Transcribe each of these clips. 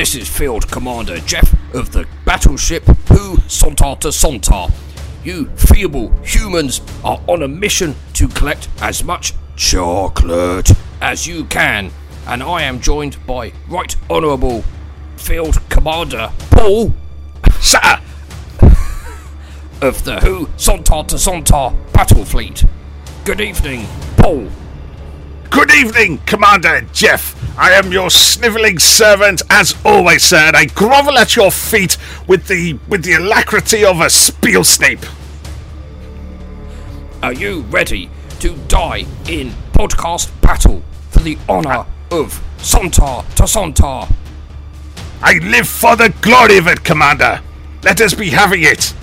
This is Field Commander Jeff of the battleship Who Sontar to Sontar. You feeble humans are on a mission to collect as much chocolate as you can, and I am joined by Right Honourable Field Commander Paul Sir of the Who Sontar to Sontar Battle Fleet. Good evening, Paul. Good evening, Commander Jeff. I am your snivelling servant, as always, sir, and I grovel at your feet with the with the alacrity of a spiel snape. Are you ready to die in podcast battle for the honour of Sontar to Sontar? I live for the glory of it, Commander. Let us be having it.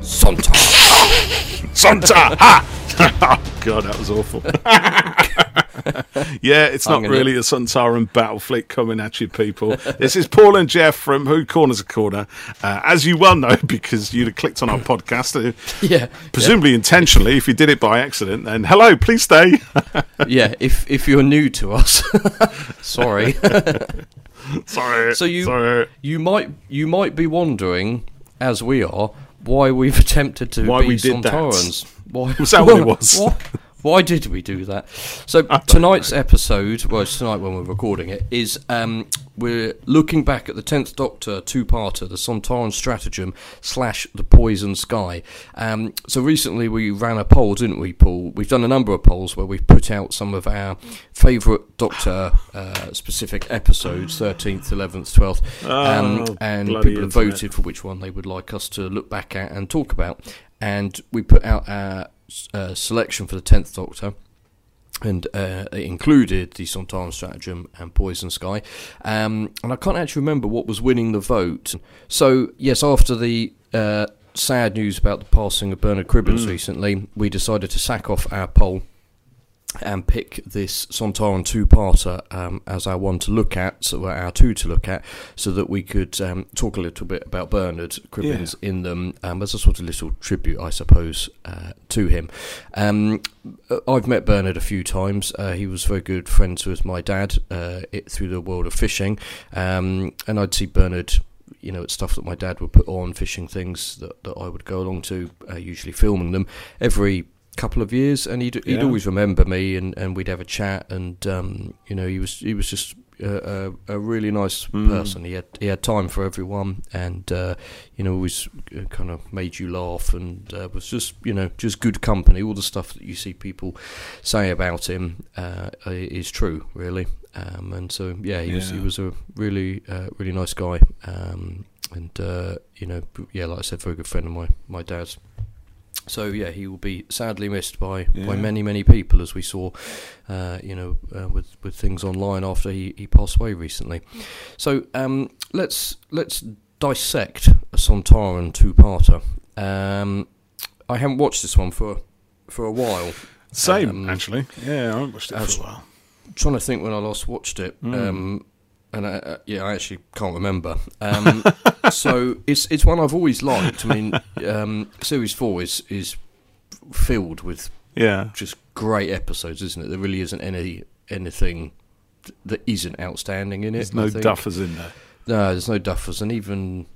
Sontar. Sontar, ha! oh god, that was awful. yeah, it's not really a Sontaran battle fleet coming at you, people. This is Paul and Jeff from Who Corners a Corner. Uh, as you well know, because you'd have clicked on our podcast, uh, Yeah, presumably intentionally. If you did it by accident, then hello, please stay. yeah. If if you're new to us, sorry. sorry. So you sorry. you might you might be wondering, as we are, why we've attempted to Why be we did that. Sontarans. Why Was that what it was? Why, why did we do that? So tonight's episode, well, it's tonight when we're recording it, is um, we're looking back at the tenth Doctor two-parter, the Sontaran Stratagem slash the Poison Sky. Um, so recently we ran a poll, didn't we, Paul? We've done a number of polls where we've put out some of our favourite Doctor uh, specific episodes, thirteenth, eleventh, twelfth, um, Oh, and people have voted for which one they would like us to look back at and talk about. And we put out our uh, selection for the tenth Doctor, and uh, it included the Sontaran Stratagem and Poison Sky. Um, and I can't actually remember what was winning the vote. So yes, after the uh, sad news about the passing of Bernard Cribbins Mm. recently, we decided to sack off our poll and pick this Sontaran two-parter um, as our one to look at, so our two to look at, so that we could um, talk a little bit about Bernard Cribbins in them um, as a sort of little tribute, I suppose, uh, to him. Um, I've met Bernard a few times. Uh, he was very good friends with my dad uh, it, through the world of fishing, um, and I'd see Bernard you know, it's stuff that my dad would put on, fishing things that, that I would go along to, uh, usually filming them every couple of years, and he'd, he'd Yeah. always remember me, and, and we'd have a chat, and um, you know, he was he was just a, a, a really nice Mm. person. He had he had time for everyone, and uh, you know, always uh, kind of made you laugh, and uh, was just you know just good company. All the stuff that you see people say about him uh, is true, really. Um, and so yeah, he was he was a really uh, really nice guy, um, and uh, you know yeah, like I said, very good friend of my my dad's. So yeah, he will be sadly missed by, by many many people, as we saw, uh, you know, uh, with with things online after he, he passed away recently. So um, let's let's dissect a Sontaran two-parter. Um, I haven't watched this one for for a while. Same, Um, actually. Yeah, I haven't watched it for Abs- a while. trying to think when I last watched it. Mm. Um, and I, uh, yeah, I actually can't remember. So it's it's one I've always liked. I mean, um, series four is is filled with Yeah. just great episodes, isn't it? There really isn't any anything that isn't outstanding in it. There's no duffers in there. No, there's no duffers, and even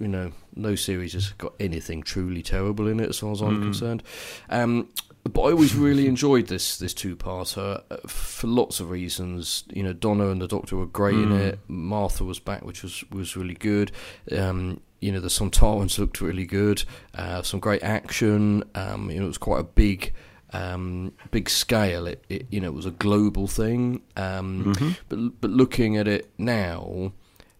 you know, no series has got anything truly terrible in it, as far as I'm Mm. concerned. Um, but I always really enjoyed this this two parter uh, for lots of reasons. You know, Donna and the Doctor were great in Mm. it. Martha was back, which was was really good. Um, you know, the Sontarans looked really good. Uh, some great action. Um, you know, it was quite a big. Um, big scale. It, it, you know, it was a global thing. Um, Mhm. but but looking at it now,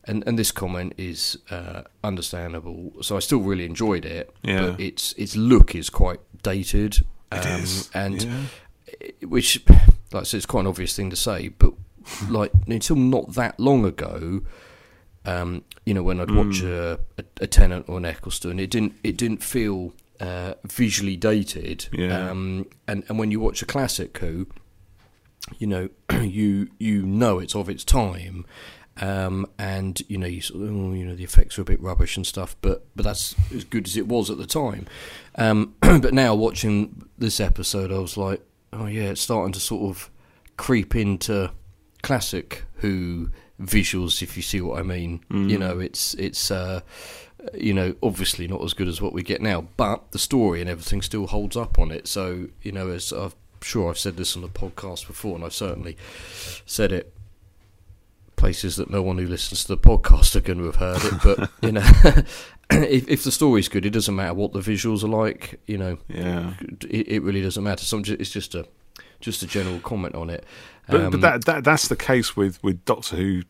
and and this comment is uh, understandable. So I still really enjoyed it. Yeah. But its its look is quite dated. It um, is. and yeah. which, like I said, it's quite an obvious thing to say, but like until not that long ago. Um, you know, when I'd watch Mm. a, a, Tennant or an Eccleston, it didn't it didn't feel uh, visually dated. Yeah. Um, and and when you watch a classic Who, you know, you you know it's of its time, um, and you know you sort of, oh, you know the effects are a bit rubbish and stuff, but but that's as good as it was at the time. Um, but now watching this episode, I was like, oh yeah, it's starting to sort of creep into classic Who visuals, if you see what I mean. Mm. You know, it's it's uh, you know obviously not as good as what we get now, but the story and everything still holds up on it. So you know, as I'm sure I've said this on the podcast before, and I've certainly said it places that no one who listens to the podcast are going to have heard it. But you know, if, if the story's good, it doesn't matter what the visuals are like. You know, Yeah. it, it really doesn't matter. So I'm it's just a just a general comment on it. But, Um, but that, that that's the case with, with Doctor Who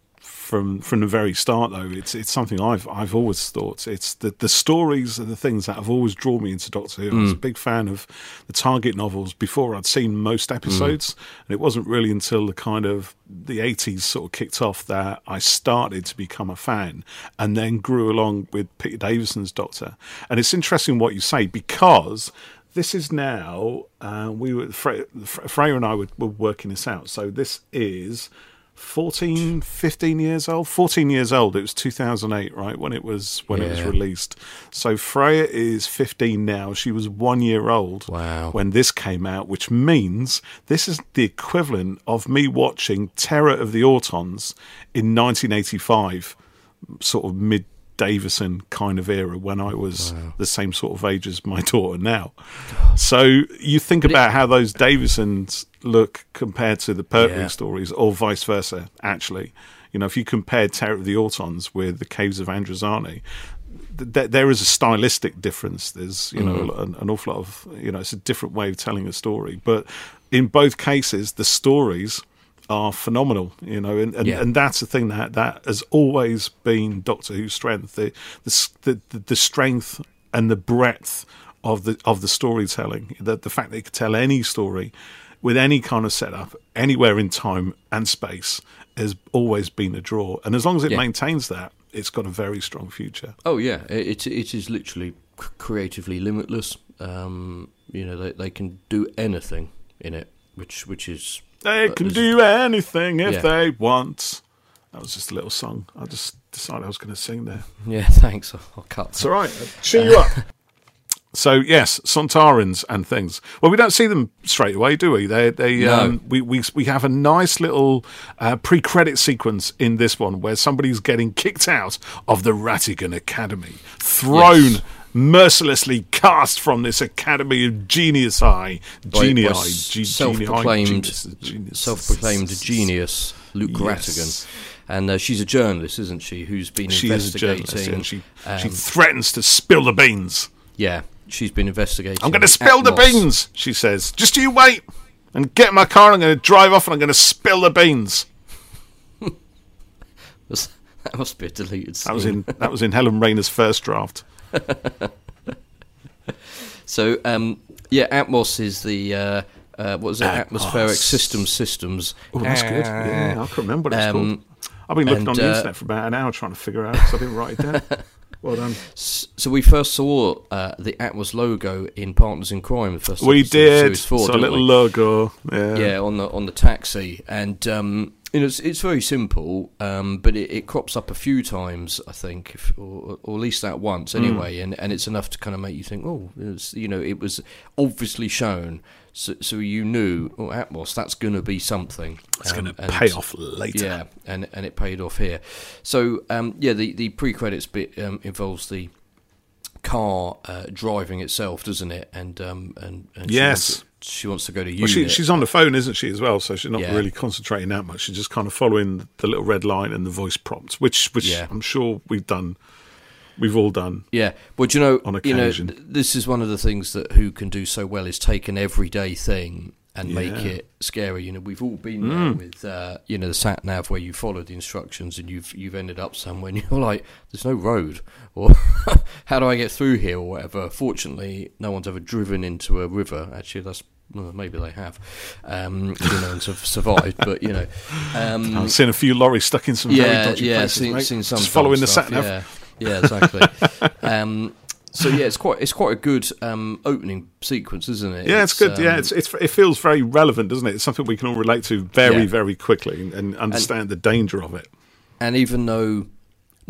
from from the very start though. It's it's something I've I've always thought. It's the the stories are the things that have always drawn me into Doctor Who. I was a big fan of the Target novels before I'd seen most episodes, and it wasn't really until the kind of the eighties sort of kicked off that I started to become a fan, and then grew along with Peter Davison's Doctor. And it's interesting what you say because this is now uh, we were Fre- Fre- Freya and I were, were working this out. So this is 14, 15 years old. 14 years old. It was 2008, right when it was when it was released. So Freya is 15 now. She was one year old Wow. when this came out, which means this is the equivalent of me watching Terror of the Autons in 1985, sort of mid Davison kind of era when I was the same sort of age as my daughter now. So you think about how those Davisons look compared to the Pertwee Yeah. stories, or vice versa. Actually, you know, if you compare Terror of the Autons with the Caves of Androzani, th- th- there is a stylistic difference. There's you know an, an awful lot of you know it's a different way of telling a story, but in both cases the stories are phenomenal. You know, and and, Yeah. and that's the thing that that has always been Doctor Who's strength the the the, the, strength and the breadth of the of the storytelling. The the fact that it could tell any story with any kind of setup anywhere in time and space has always been a draw. And as long as it Yeah. maintains that, it's got a very strong future. Oh yeah, it it, it is literally creatively limitless. Um, you know, they they can do anything in it, which which is They can do anything if Yeah. they want. That was just a little song. I just decided I was going to sing there. yeah. Thanks, I'll, cut. It's all right. I'll cheer you up. So yes, Sontarans and things. Well, we don't see them straight away, do we? They, they, No. um, we, we, we have a nice little uh, pre-credit sequence in this one where somebody's getting kicked out of the Rattigan Academy, thrown. Yes. Mercilessly cast from this academy of genius eye, self-proclaimed, genius, genius. self-proclaimed genius, Luke Yes. Rattigan, and uh, she's a journalist, isn't she? Who's been She is a investigating? journalist, and she she um, threatens to spill the beans. yeah, she's been investigating. I'm going to spill the beans, she says. Just you wait and get in my car. I'm going to drive off and I'm going to spill the beans. That must be a deleted scene. That was in that was in Helen Raynor's first draft. So, um, yeah, Atmos is the uh, uh, what is it? Atmospheric Atmos. Systems Systems. Oh, that's good. Yeah, I can't remember what it's Um, called. I've been looking and, on the uh, internet for about an hour trying to figure out because I didn't write it down. Well done. So we first saw uh, the Atmos logo in Partners in Crime. The first We did. Series four, so a little we? logo. Yeah. yeah, on the on the taxi, and um, you know, it's, it's very simple, um, but it, it crops up a few times, I think, if, or, or at least that once Hmm. anyway, and, and it's enough to kind of make you think, oh, it's, you know, it was obviously shown, so, so you knew, oh, Atmos, that's going to be something. It's going Um, to pay off later. Yeah, and and it paid off here. So um, yeah, the the pre credits bit um, involves the car uh, driving itself, doesn't it? And um, and, and Yes. she wants, she wants to go to Well, she, she's on the phone, isn't she, as well? So she's not Yeah. really concentrating that much. She's just kind of following the little red line and the voice prompts, which which Yeah. I'm sure we've done. We've all done. Yeah, but you know, On you know, occasion. this is one of the things that Who can do so well is take an everyday thing and make it scary. You know, we've all been there with, uh, you know, the sat nav where you follow the instructions and you've you've ended up somewhere and you're like, "There's no road," or "How do I get through here?" or whatever. Fortunately, no one's ever driven into a river. Actually, that's well, maybe they have, um, you know, and have survived. But you know, um, I've seen a few lorries stuck in some very yeah, dodgy yeah, places, seen, seen some Just following dumb the sat nav. Yeah, yeah, exactly. um, so yeah, it's quite it's quite a good um, opening sequence, isn't it? Yeah, it's, good. yeah, um, it's, it's it feels very relevant, doesn't it? It's something we can all relate to very, Yeah. very quickly and, and understand the danger of it. and even though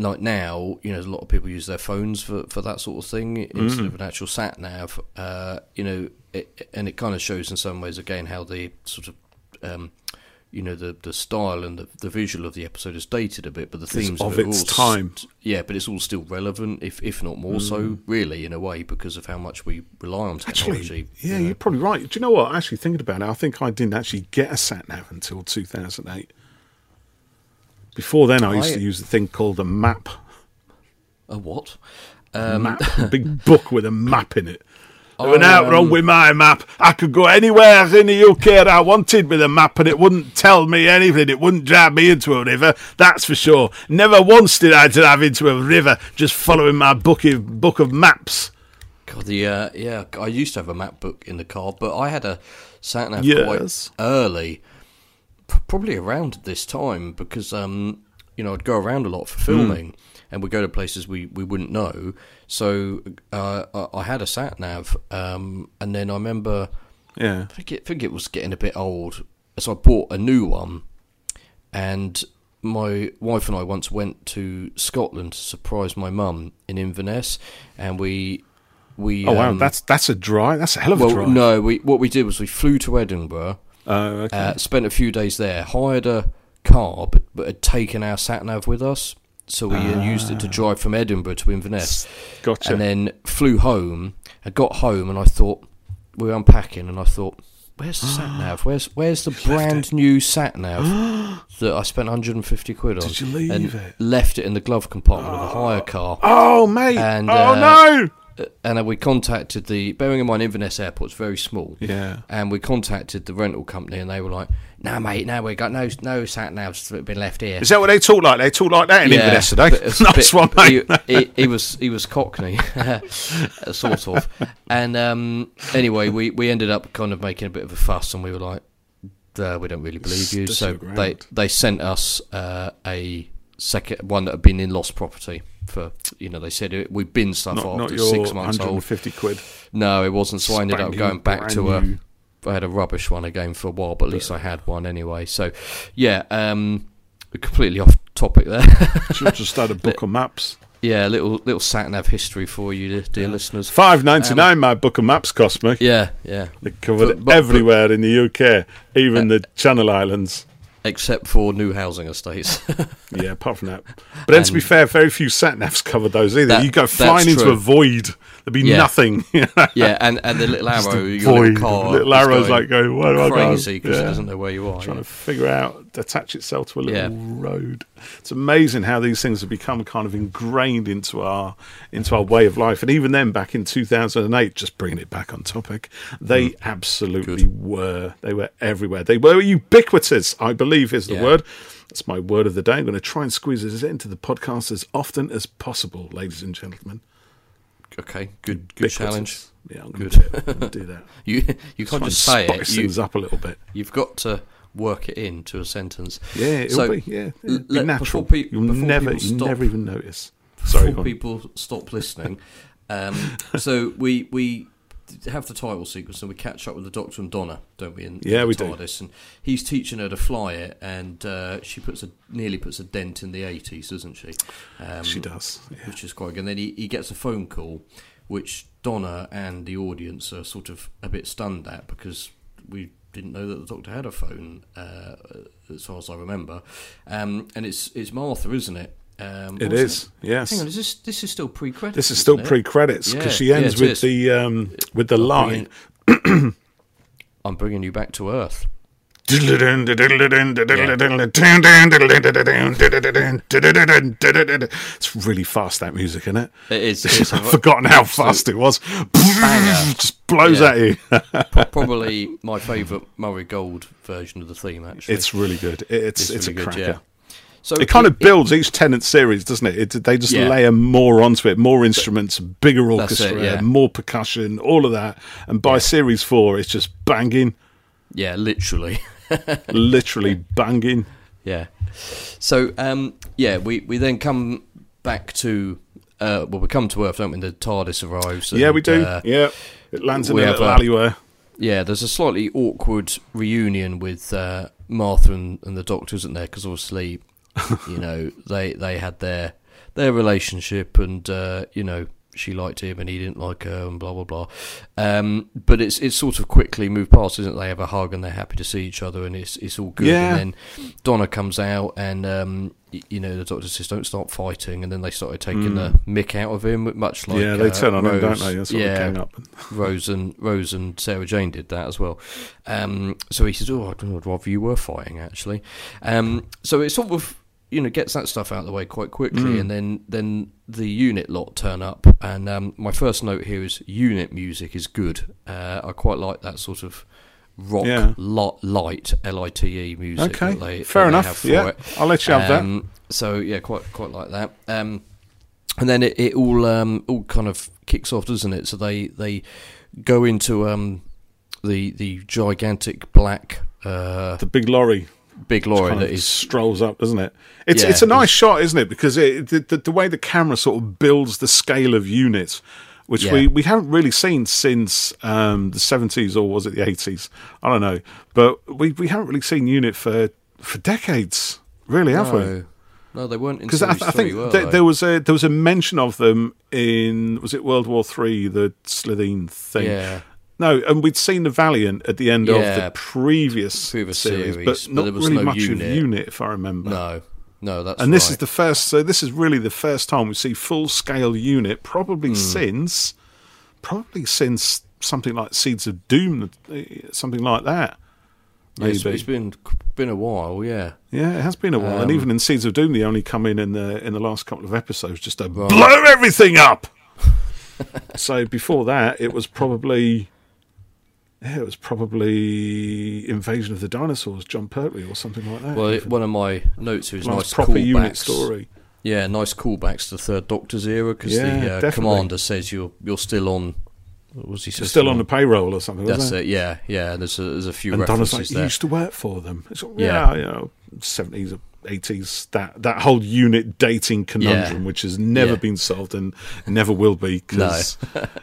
like now, you know, a lot of people use their phones for, for that sort of thing instead Mm. of an actual sat nav. Uh, you know, it, and it kind of shows in some ways again how the sort of um, you know the the style and the, the visual of the episode is dated a bit, but the themes of it are its all time. st- yeah, but it's all still relevant, if if not more so, mm. really, in a way, because of how much we rely on technology. Actually, yeah, you're probably right. Do you know what? Actually, thinking about it, I think I didn't actually get a sat nav until 2008. Before then, I used I- to use a thing called a map. A what? Um, map, a big book with a map in it. I, There were out wrong with my map. I could go anywhere in the UK that I wanted with a map, and it wouldn't tell me anything. It wouldn't drive me into a river. That's for sure. Never once did I drive into a river just following my book of, book of maps. God, the uh, yeah, I used to have a map book in the car, but I had a sat nav Yes. quite early, p- probably around this time because um, you know I'd go around a lot for filming, and we'd go to places we, we wouldn't know. So uh, I, I had a sat nav, um, and then I remember Yeah. I think it, think it was getting a bit old, so I bought a new one, and my wife and I once went to Scotland to surprise my mum in Inverness, and we we Oh wow, um, that's that's a drive. That's a hell of a well drive. no we what we did was we flew to Edinburgh, Oh, okay. uh, spent a few days there, hired a car, but, but had taken our sat nav with us, so we uh, used it to drive from Edinburgh to Inverness gotcha. and then flew home. I got home and I thought we were unpacking, and I thought, "Where's the sat nav? Where's where's the brand new sat nav that I spent 150 quid on?" Did you leave and it? Left it in the glove compartment of a hire car. oh mate. and, oh uh, no. And we contacted the. Bearing in mind, Inverness Airport's very small. Yeah. And we contacted the rental company, and they were like, "No, mate, no, we got no no sat navs that have been left here. Is that what they talk like? They talk like that in Inverness today. but it's a nice bit- one, mate. He, he, he was he was Cockney, sort of. And um, anyway, we, we ended up kind of making a bit of a fuss, and we were like, uh, "We don't really believe you." So they they sent us uh, a second one that had been in lost property for you know they said we've been stuff Not, after not six months old. Fifty quid. No, it wasn't. So I ended up going back to a. new. I had a rubbish one again for a while, but at least I had one anyway. So, yeah, um, completely off topic there. Should just start a book of maps. yeah, little little sat nav history for you, dear listeners. Five ninety nine. Um, my book of maps cost me. Yeah, yeah. They covered But- but- everywhere in the UK, even uh, the Channel Islands. Except for new housing estates. Yeah, apart from that. But then, to be um, fair, very few sat navs covered those either. That- you go flying into a void, there'd be Yeah. nothing. yeah, and, and the little arrow, your void. little car, little arrow's going like going, where do I go? crazy because it doesn't know where you are. trying yeah. to figure out attach itself to a little Yeah. road. It's amazing how these things have become kind of ingrained into our into our way of life. And even then, back in two thousand and eight, just bringing it back on topic, they Mm. absolutely were. They were everywhere. They were ubiquitous. I believe is the Yeah. word. That's my word of the day. I'm going to try and squeeze this into the podcast as often as possible, ladies and gentlemen. Okay, good, good challenge. Yeah, I'm going to do. I'm gonna do that. You you can't just say it. spice you, up a little bit. You've got to work it into a sentence. Yeah, it'll So, be. Yeah, it'll be natural. pe- You'll never, stop- never even notice. Sorry, before people stop listening. Um, so we we have the title sequence and we catch up with the Doctor and Donna, don't we? In, Yeah, in we the do. TARDIS, and he's teaching her to fly it, and uh, she puts a nearly puts a dent in the eighties, doesn't she? Um, She does. Yeah. which is quite good. And then he, he gets a phone call, which Donna and the audience are sort of a bit stunned at because we didn't know that the Doctor had a phone, uh, as far as I remember. Um, and it's it's Martha, isn't it? Um, It. Yes. Hang on, is this this is still pre-credits? This is still pre-credits because Yeah, she ends it with is. the um, with the I'm line. bringing- I'm bringing you back to Earth. It's really fast that music, isn't it? It is. It's I've forgotten how fast it was. Just blows Yeah. at you. probably my favourite Murray Gold version of the theme. Actually, It's really good. It- It's it's, really a good, cracker. yeah. So It kind of builds each Tennant series, doesn't it? it they just Yeah. layer more onto it, more instruments, bigger it, orchestra, yeah. more percussion, all of that. And by series four, it's just banging, yeah, literally. literally banging. Yeah. So um, yeah, we, we then come back to uh, well, we come to Earth, don't we? The TARDIS arrives. yeah, we do. uh, yeah, it lands in a little alleyway. yeah, there's a slightly awkward reunion with uh, Martha and, and the Doctor, isn't there? Because obviously, you know, they they had their their relationship, and uh, you know, she liked him and he didn't like her and blah blah blah. Um, but it's it's sort of quickly moved past, isn't it? They have a hug and they're happy to see each other and it's it's all good. Yeah. And then Donna comes out and um, you know the doctor says don't start fighting, and then they started taking the mick out of him, much like Mm. yeah, they uh, turn on him, don't Rose- they? That's what yeah. Rose and Rose and Sarah Jane did that as well. Um, so he says, "Oh, I'd I'd rather you were fighting actually." Um, so it's sort of you know gets that stuff out of the way quite quickly, Mm. and then then the unit lot turn up. And um, my first note here is unit music is good. Uh, I quite like that sort of rock Yeah. lot, light L I T E music. Okay, that they, fair that enough. Yeah, it. I'll let you have that. Um, So yeah, quite quite like that. Um, and then it, it all um, all kind of kicks off, doesn't it? So they they go into um, the the gigantic black uh, The big lorry big lorry that of strolls up, doesn't it? It's Yeah, it's a nice it's- shot, isn't it? Because it, the, the way the camera sort of builds the scale of units, which Yeah. we, we haven't really seen since um, the seventies or was it the eighties? I don't know, but we, we haven't really seen unit for for decades, really, have we? no, no, they weren't in Because I, I think were there, they? there was a there was a mention of them in was it World War Three, the Slitheen thing. yeah. No, and we'd seen the Valiant at the end of the previous, Previous series, series, but but not there was really no much unit. of unit, if I remember. No, no, that's and this right. is the first. So this is really the first time we see full scale unit, probably since, probably since something like Seeds of Doom, uh, something like that. Maybe. It's, it's been been a while, yeah. yeah, it has been a while, and Um, even in Seeds of Doom, they only come in in the in the last couple of episodes just to blow everything up. so before that, it was probably. Yeah, it was probably Invasion of the Dinosaurs, Jon Pertwee, or something like that. Well, it, one of my notes was nice proper callbacks. unit story. Yeah, nice callbacks to the Third Doctor's era because Yeah, the uh, commander says you're you're still on. Was he Still on the payroll or something. That's wasn't it? it. Yeah, yeah. There's a, there's a few And Donna's references like, you there. used to work for them. It's Yeah. yeah, you know, seventies, eighties. That that whole unit dating conundrum, Yeah. which has never Yeah. been solved and never will be, because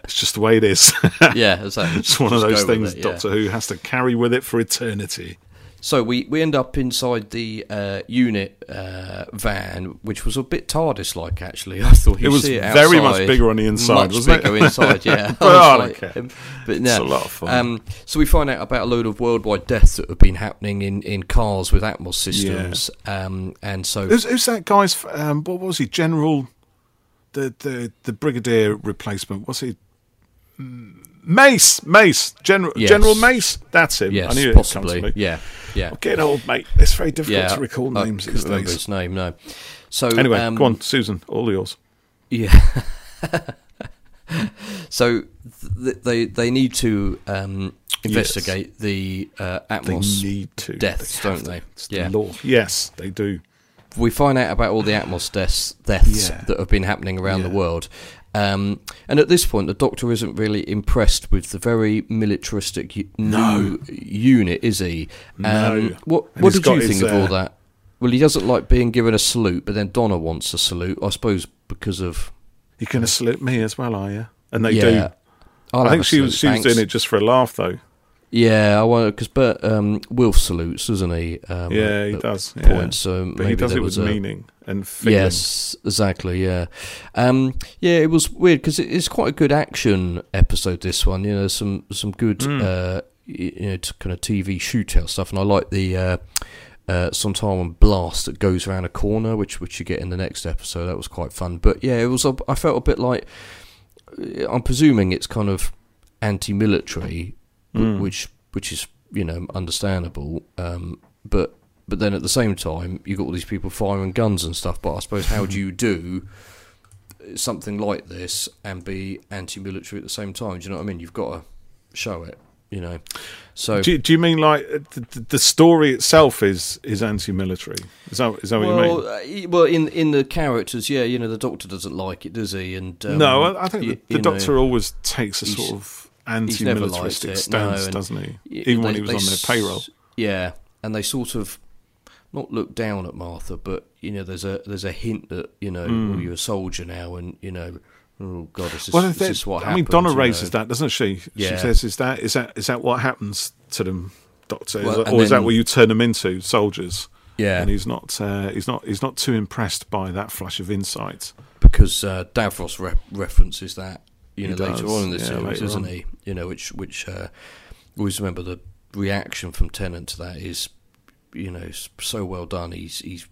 it's just the way it is. yeah, exactly. it's one of those things it, yeah. Doctor Who has to carry with it for eternity. So we, we end up inside the uh, unit uh, van, which was a bit TARDIS like actually. I thought It was it very much bigger on the inside, much wasn't it? bigger inside, yeah. But I was I don't like, care. um, But no, It's a lot of fun. Um, so we find out about a load of worldwide deaths that have been happening in, in cars with Atmos systems, um, and so Who's, who's that guy's? Um, what was he? General, the the the brigadier replacement. Was he? Mm, Mace, Mace, General Yes. General Mace. That's him. yes, I knew it possibly, Come to me. yeah, yeah. I'm getting old, mate. It's very difficult yeah, to recall names these days. his name. No. So Anyway, um, go on, Susan. All yours. Yeah. so th- they they need to um, investigate the uh, They Atmos need to deaths, They don't they? It's the Yeah. law. Yes, they do. We find out about all the Atmos deaths deaths Yeah. that have been happening around the world. Um, and at this point, the Doctor isn't really impressed with the very militaristic u- new unit, is he? Um, No. What What did you think his, of all uh, that? Well, he doesn't like being given a salute, but then Donna wants a salute, I suppose, because of You're going to salute me as well, are you? And they yeah. do. I'll I think she was she was doing it just for a laugh, though. Yeah, I want because Bert um, Wilf salutes, doesn't he? Um, yeah, he does. Yeah. Points, so but he does it with a, meaning and feeling. Yes, exactly. Yeah, um, yeah. It was weird because it, it's quite a good action episode. This one, you know, some some good, Mm. uh, you know, kind of TV shootout stuff, and I like the. Uh, uh, sometime blast that goes around a corner, which which you get in the next episode. That was quite fun. But yeah, it was. A, I felt a bit like. I'm presuming it's kind of anti-military, Mm. which which is you know understandable. Um, but but then at the same time, you've got all these people firing guns and stuff. But I suppose how do you do something like this and be anti-military at the same time? Do you know what I mean? You've got to show it. You know, so Do, you- do you mean like the, the- story itself is is anti-military? Is that is that what you mean? well, uh, well, in in the characters, yeah, you know, the Doctor doesn't like it, does he? And um, no, I, I think the, the you know, Doctor always takes a sort of he's never liked anti-militaristic it, stance, no, doesn't he? Even when he was on their payroll. Yeah, and they sort of not look down at Martha, but you know, there's a there's a hint that you know, well, you're a soldier now, and you know, oh god, this is, Hmm. Well, this if they- what I mean, Donna raises know. that, doesn't she? She says, "Is that is that is that what happens to them, Doctor? Is that- or is that what you turn them into, soldiers?" Yeah, And he's not uh, he's not he's not too impressed by that flash of insight. because uh, Davros re- references that you know He later does, on in the yeah, series, doesn't on. he? You know, which which uh, always remember the reaction from Tennant to that is you know so well done. He's he's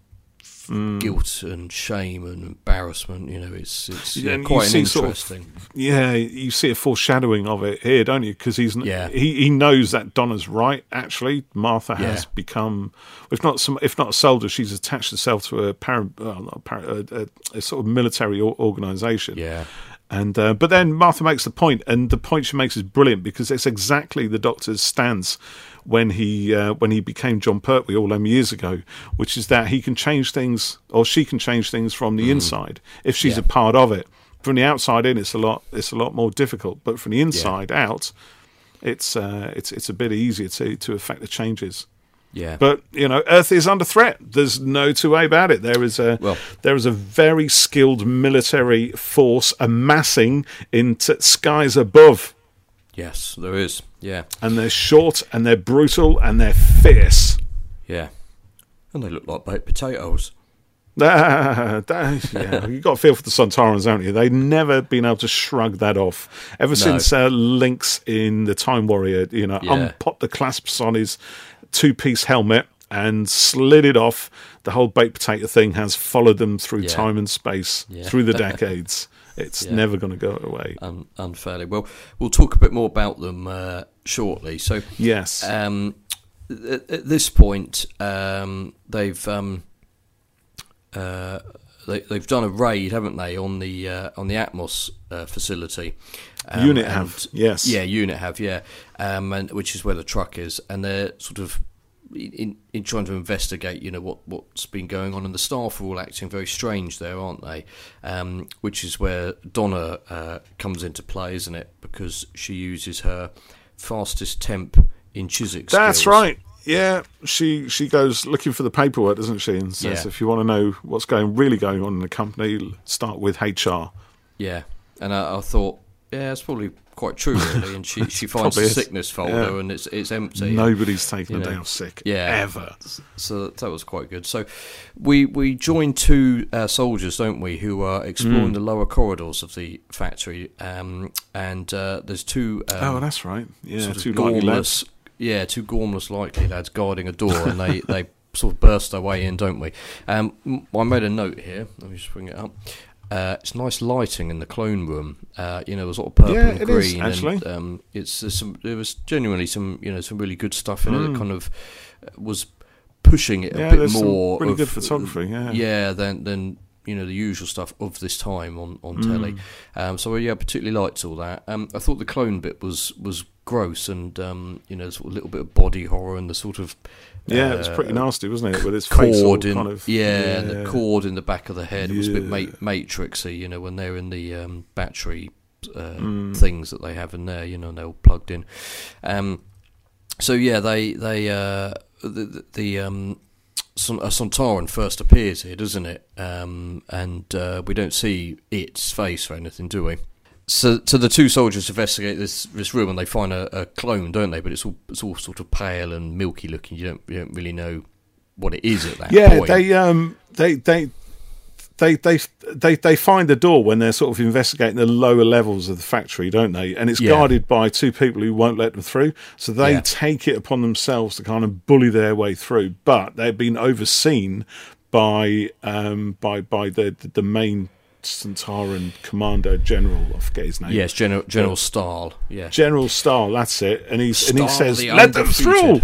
Mm. guilt and shame and embarrassment. You know, it's it's Yeah, yeah, quite see sort of- interesting. Yeah, you see a foreshadowing of it here, don't you? Because he's Yeah. he he knows that Donna's right. Actually, Martha has Yeah. become, if not some, if not a soldier, she's attached herself to a para, well, not a, para, a, a, a sort of military organisation. yeah, And uh, but then Martha makes the point, and the point she makes is brilliant because it's exactly the Doctor's stance when he uh, when he became Jon Pertwee all them years ago, which is that he can change things or she can change things from the inside if she's Yeah. a part of it. From the outside in, it's a lot it's a lot more difficult, but from the inside out, it's uh, it's it's a bit easier to to affect the changes. Yeah. But you know, Earth is under threat. There's no two way about it. There is a Well- there is a very skilled military force amassing in t- skies above, yes, there is. Yeah, and they're short and they're brutal and they're fierce. yeah, and they look like baked potatoes. Yeah, you got to feel for the Sontarans, haven't you? They've never been able to shrug that off ever since uh, Linx in the Time Warrior. You know, Yeah. unpopped the clasps on his two-piece helmet and slid it off. The whole baked potato thing has followed them through Yeah. time and space, Yeah. through the decades. It's Yeah. never going to go away. un- unfairly. Well, we'll talk a bit more about them uh, shortly. So, Yes. um, at, at this point, um, they've um, uh, they, they've done a raid, haven't they, on the uh, on the Atmos uh, facility? Um, Unit and- have, yes. yeah, unit have, yeah, um, and which is where the truck is, and they're sort of. In, in trying to investigate, you know what what's been going on, and the staff are all acting very strange there, aren't they? Um, which is where Donna uh, comes into play, isn't it? Because she uses her fastest temp in Chiswick. That's skills. right. Yeah, she she goes looking for the paperwork, doesn't she? And says, Yeah. if you want to know what's going really going on in the company, start with HR. Yeah, and I, I thought, yeah, it's probably quite true, really. And she she finds the sickness folder, Yeah. and it's it's empty. Nobody's you a day off sick yeah. ever. So that was quite good. So we we join two uh, soldiers, don't we, who are exploring Mm. the lower corridors of the factory, um, and uh, there's two. Um, oh, that's right. Yeah, sort of two likely lads. gormless, yeah, two gormless likely lads guarding a door, and they they sort of burst their way in, don't we? Um, I made a note here. Let me just bring it up. Uh, it's nice lighting in the clone room. Uh, you know, the sort of purple Yeah, and it is, green, actually. and um, it's there's some. There was genuinely some, you know, some really good stuff in it Mm. that kind of uh, was pushing it a Yeah, bit there's some more. really of- good photography. Yeah, yeah, than than you know the usual stuff of this time on on Mm. telly. Um, so yeah, I particularly liked all that. Um, I thought the clone bit was was gross and um, you know sort of a little bit of body horror and the sort of yeah, it was uh, pretty nasty, wasn't it? With his cord in kind of yeah, and the cord in the back of the head it was a bit Yeah. ma- matrixy. You know when they're in the um, battery uh, Mm. things that they have in there. You know and they're all plugged in. Um, so yeah, they they uh, the the, the um, Son- a Sontaran first appears here, doesn't it? Um, and uh, we don't see its face or anything, do we? So, so the two soldiers investigate this this room and they find a, a clone, don't they? But it's all it's all sort of pale and milky looking. You don't you don't really know what it is at that Yeah, point. they um they they. They, they they they find the door when they're sort of investigating the lower levels of the factory, don't they? And it's Yeah. guarded by two people who won't let them through. So they Yeah. take it upon themselves to kind of bully their way through. But they've been overseen by um by by the the, the main Sontaran commander general. I forget his name. yes, General um, General Staal. Yeah, General Staal, that's it. And he's and he says, the "Let them through."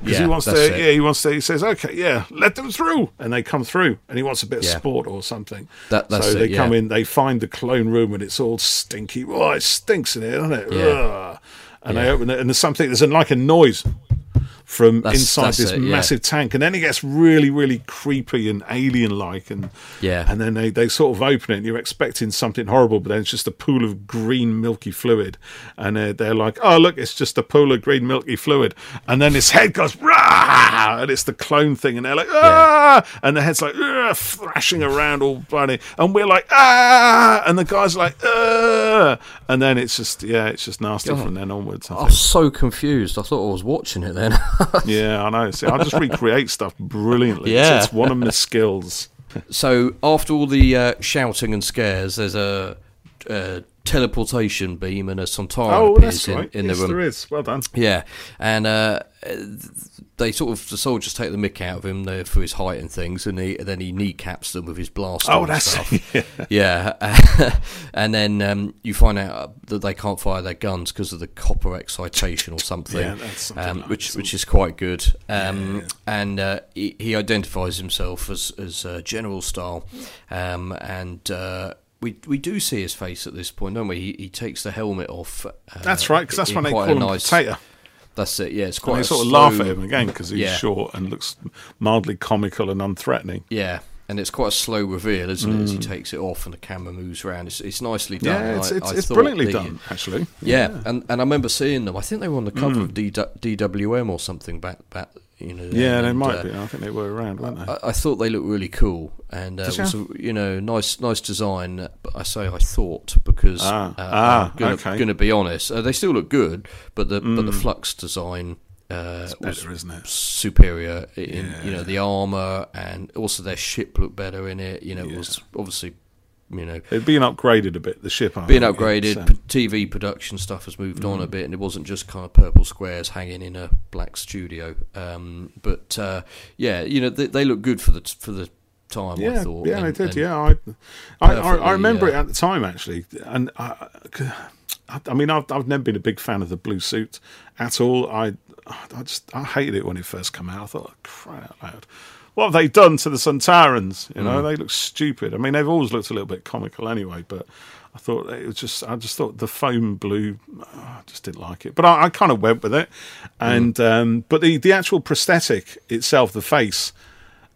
Because Yeah, he wants to, it. yeah, he wants to. He says, "Okay, yeah, let them through," and they come through, and he wants a bit of sport or something. That- that's so it, they come yeah. in, they find the clone room, and it's all stinky. Oh, it stinks in here, doesn't it? Yeah. Ugh. And they open it, and there's something. There's like a noise from That's- inside that's this it, yeah. massive tank, and then it gets really, really creepy and alien-like, and Yeah. and then they, they sort of open it, and you're expecting something horrible, but then it's just a pool of green milky fluid, and they're, they're like, oh look, it's just a pool of green milky fluid, and then his head goes rah, and it's the clone thing, and they're like ah, and the head's like thrashing around all bloody, and we're like ah, and the guy's like ah, and then it's just yeah, it's just nasty God. from then onwards. I I was so confused. I thought I was watching it then. Yeah, I know. See, I just recreate stuff brilliantly. Yeah. It's, it's one of my skills. so after all the uh, shouting and scares, there's a, a teleportation beam and a Sontaran Oh, appears in, right. in yes, the room. there is. Well done. Yeah, and uh, they sort of the soldiers take the mick out of him there for his height and things, and, he, then he kneecaps them with his blaster. Oh, and that's stuff. yeah. and then um, you find out that they can't fire their guns because of the copper excitation or something, Yeah, that's something um, like which that. which is quite good. Um, And uh, he, he identifies himself as as uh, General Staal, um, and. Uh, we, we do see his face at this point, don't we? He, he takes the helmet off. Uh, That's right, because that's when they call a him nice- Potato. That's it. Yeah, it's And quite. they a sort of laugh at him again because he's Yeah. short and looks mildly comical and unthreatening. Yeah, and it's quite a slow reveal, isn't it? As he takes it off and the camera moves around. It's, it's nicely done. Mm. Yeah, it's it's, I it's brilliantly the- done, actually. Yeah, and and I remember seeing them. I think they were on the cover Mm. of D, DWM or something back back. You know. Yeah, they might uh, be. I think they were around, weren't they? I, I thought they looked really cool, and uh, it was ya? a, you know nice nice design. uh, But I say I thought because Ah, uh, ah, I'm gonna, okay. gonna be honest, uh, they still look good, but the but the Mm. flux design uh, was Better, isn't it? superior in you know the armor and also their ship looked better in it. You know, it was obviously you know It'd been upgraded a bit. The ship, I being upgraded. it's, um, TV production stuff has moved on a Mm. bit, and it wasn't just kind of purple squares hanging in a black studio. Um, but uh, yeah, you know they, they look good for the for the time. I yeah, thought. yeah, and- they did. Yeah, I, I, I, I remember uh, it at the time actually, and I, I, I mean, I've, I've never been a big fan of the blue suit at all. I, I just, I hated it when it first came out. I thought, cry out loud. What have they done to the Sontarans? You Mm. know, they look stupid. I mean, they've always looked a little bit comical anyway, but I thought it was just, I just thought the foam blue, I just didn't like it. But I, I kind of went with it. And, Mm. um, but the, the actual prosthetic itself, the face,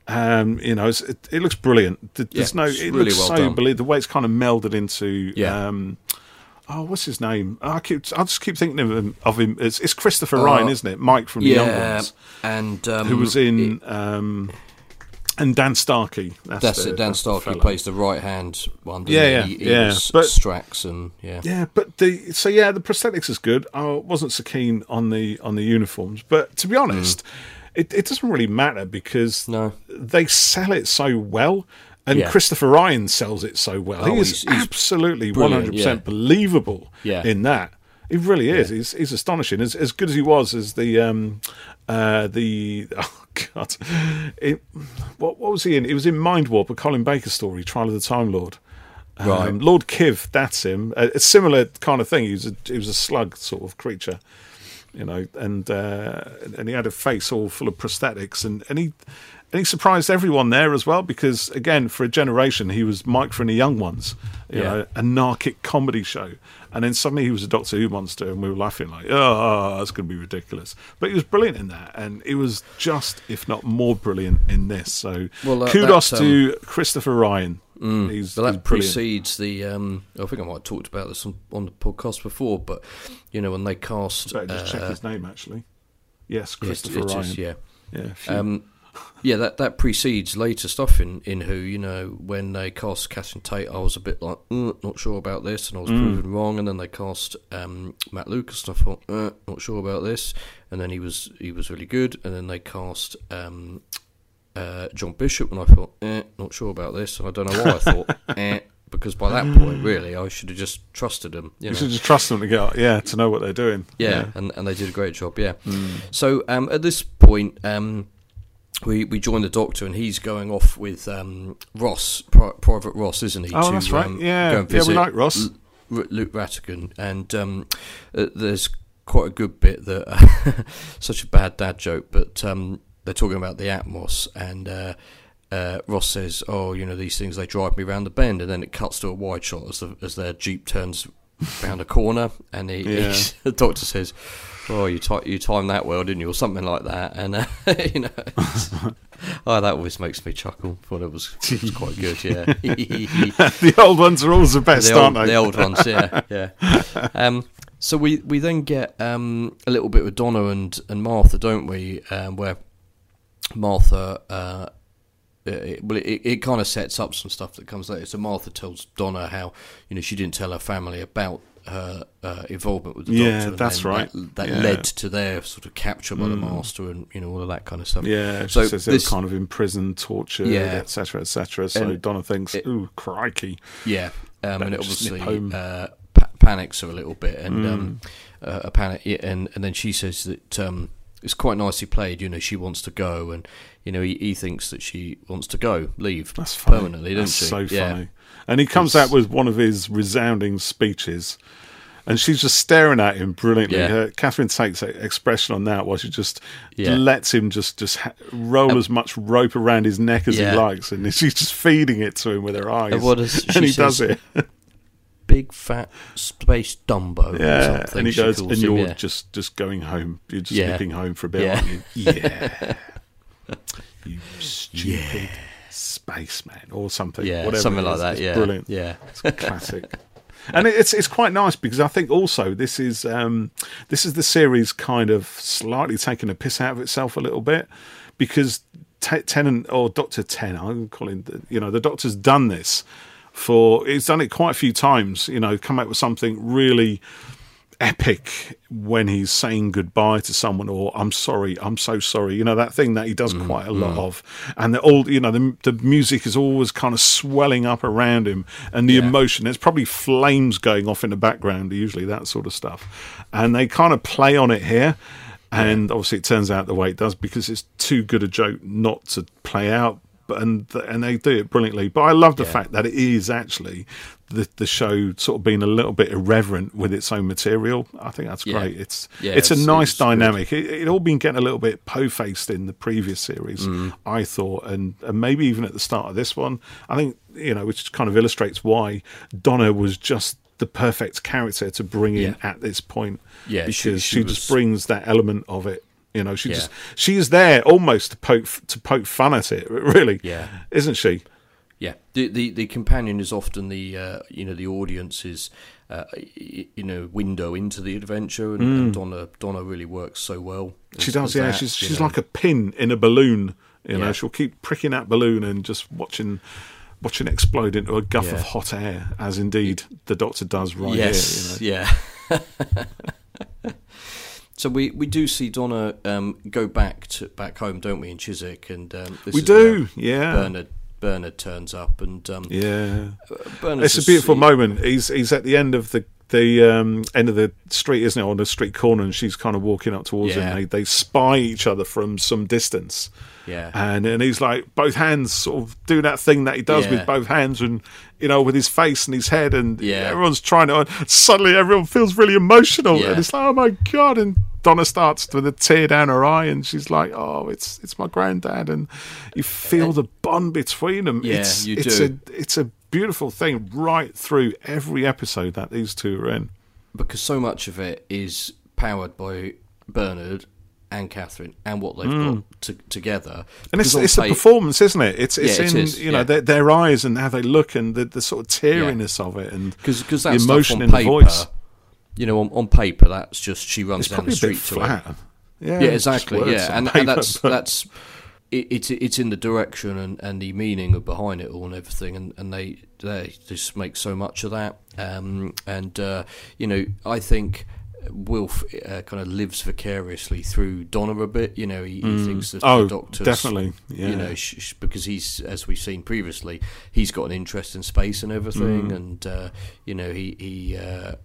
um, you know, it's, it, it looks brilliant. Th- There's Yeah, no, it really looks well so done. belie- the way it's kind of melded into, Yeah. um, oh, what's his name? I keep, I just keep thinking of him. Of him. It's, it's Christopher Uh, Ryan, isn't it? Mike from the Young Ones, and um, who was in, um, and Dan Starkey. That's, That's the, it. Dan that's Starkey fella. plays the right hand one. Yeah, he? yeah, he, he yeah. But- Strax and yeah. Yeah, but the so yeah, the prosthetics is good. I wasn't so keen on the on the uniforms, but to be honest, it, it doesn't really matter because. No. they sell it so well. And Yeah. Christopher Ryan sells it so well. Oh, he is he's- he's absolutely hundred percent believable Yeah. in that. He really is. He's, he's astonishing. As, as good as he was as the um, uh, the oh god, it, what what was he in? It was in Mind Warp, a Colin Baker story, Trial of the Time Lord. Um, Right. Lord Kiv, that's him. A, a similar kind of thing. He was a, he was a slug sort of creature, you know, and uh, and he had a face all full of prosthetics, and, and he and he surprised everyone there as well because again, for a generation, he was Mike from the Young Ones, you Yeah. know, a narcic comedy show, and then suddenly he was a Doctor Who monster, and we were laughing like, oh, that's going to be ridiculous. But he was brilliant in that, and he was just, if not more brilliant in this. So Well, uh, kudos that, to Christopher Ryan. He's, But he's that brilliant. precedes the. Um, I think I might have talked about this on, on the podcast before, but you know when they cast. Better just check uh, his name actually. Yes, yeah, Christopher it is, Ryan. yeah. yeah. phew. Um, yeah, that that precedes later stuff in, in Who. You know, when they cast Catherine Tate, I was a bit like, mm, not sure about this, and I was Mm. proven wrong. And then they cast um, Matt Lucas, and I thought, uh, not sure about this. And then he was he was really good. And then they cast um, uh, John Bishop, and I thought, eh, not sure about this. And I don't know why I thought, eh, because by that point, really, I should have just trusted them. You you know? should just trust them to go, yeah, to know what they're doing. Yeah, And, and they did a great job. Yeah. Mm. So um, at this point, um, we we join the Doctor, and he's going off with um, Ross, Pri- Private Ross, isn't he? Oh, to, that's right. um, Yeah. go and Yeah, we like Ross. L- R- Luke Rattigan, and um, uh, there's quite a good bit that such a bad dad joke, but um, they're talking about the Atmos, and uh, uh, Ross says, "Oh, you know these things they drive me round the bend," and then it cuts to a wide shot as the, as their jeep turns round a corner, and he, Yeah. the Doctor says. Oh, you ti you timed that well, didn't you, or something like that? And uh, you know, oh, that always makes me chuckle. Thought it was, it was quite good. Yeah, the old ones are always the best, the, old, aren't they? the old ones, yeah, yeah. Um, so we, we then get um, a little bit with Donna and, and Martha, don't we? Um, where Martha, uh, it, well, it, it kind of sets up some stuff that comes later. So Martha tells Donna how you know she didn't tell her family about her uh, involvement with the Yeah, Doctor. and that's right. That, that Yeah. Mm. led to their sort of capture by the Master, and you know all of that kind of stuff. Yeah, she So says this- kind of imprisoned, tortured, Yeah. etc., etc. So And Donna thinks, it- "Ooh, crikey!" Yeah, um, and it Better just nip obviously uh, pa- panics her a little bit, and um, Mm. uh, a panic, and and then she says that um, it's quite nicely played. You know, she wants to go, and you know he, he thinks that she wants to go, leave That's funny. permanently, doesn't That's she? so yeah. funny. And he comes It's- out with one of his resounding speeches, and she's just staring at him brilliantly. Yeah. Her, Catherine takes a expression on that while she just Yeah. lets him just just ha- roll as much rope around his neck as Yeah. he likes, and she's just feeding it to him with her eyes. And does- and he does it. Big fat space Dumbo. or Yeah, something and he goes, and him, you're just just going home. You're just nipping home for a bit, Yeah. Yeah. you stupid spaceman or something. yeah, whatever something like that. It's yeah, brilliant. Yeah, It's classic. and it's it's quite nice because I think also this is um, this is the series kind of slightly taking a piss out of itself a little bit because Te- Tennant or Doctor Ten, I'm calling the, you know the Doctor's done this for he's done it quite a few times. You know, come out with something really epic when he's saying goodbye to someone or I'm sorry, I'm so sorry. You know that thing that he does mm, quite a mm. lot of, and the old, you know, the the music is always kind of swelling up around him, and the Yeah. emotion. There's probably flames going off in the background, usually that sort of stuff, and they kind of play on it here. And obviously, it turns out the way it does because it's too good a joke not to play out. But and and they do it brilliantly. But I love the Yeah. fact that it is actually the the show sort of being a little bit irreverent with its own material. I think that's Yeah. great. It's Yeah, it's a nice it's dynamic. It, it all been getting a little bit po faced in the previous series, Mm. I thought, and, and maybe even at the start of this one. I think you know, which kind of illustrates why Donna was just the perfect character to bring in Yeah. at this point. Yeah, because she- she, she just brings that element of it. You know, she Yeah. just she is there almost to poke to poke fun at it, really. Yeah. isn't she? Yeah, the the, the companion is often the uh, you know the audience's uh, you know window into the adventure, and, and Donna Donna really works so well. Mm. She does, yeah. that, she's she's know. like a pin in a balloon. You know, Yeah. she'll keep pricking that balloon and just watching watching it explode into a guff of hot air, as indeed the Doctor does right yes, here. You know. yeah. so we, we do see Donna um, go back to back home, don't we, in Chiswick, and um, this We do, yeah. Bernard Bernard turns up, and um, Yeah, Bernard's it's a beautiful he- moment. He's he's at the end of the the um, end of the street, isn't it, on the street corner, and she's kind of walking up towards Yeah. him. They they spy each other from some distance. Yeah, and and he's like both hands sort of do that thing that he does Yeah. with both hands and you know with his face and his head and Yeah. everyone's trying to suddenly everyone feels really emotional Yeah. and it's like oh my god and Donna starts with a tear down her eye and she's like oh it's it's my granddad and you feel uh, the bond between them Yeah, it's you it's do. a it's a beautiful thing right through every episode that these two are in because so much of it is powered by Bernard and Catherine and what they've got to, together. Mm. and it's it's the tape- performance, isn't it? It's it's Yeah, in is, you know yeah. their, their eyes and how they look and the, the sort of teariness of it and because because the that emotion in on the voice. you know, on, on paper that's just she runs It's down the a street to it. Yeah, Yeah, exactly. Yeah, and, paper, and that's but- that's it, it's it's in the direction and, and the meaning of behind it all and everything, and, and they they just make so much of that. Um, and uh, you know, I think. Wilf uh, kind of lives vicariously through Donna a bit. You know, he, he thinks that Oh, the doctor's definitely, yeah. You know, sh- sh- because he's as we've seen previously, he's got an interest in space and everything, Mm. and uh, you know, he he uh,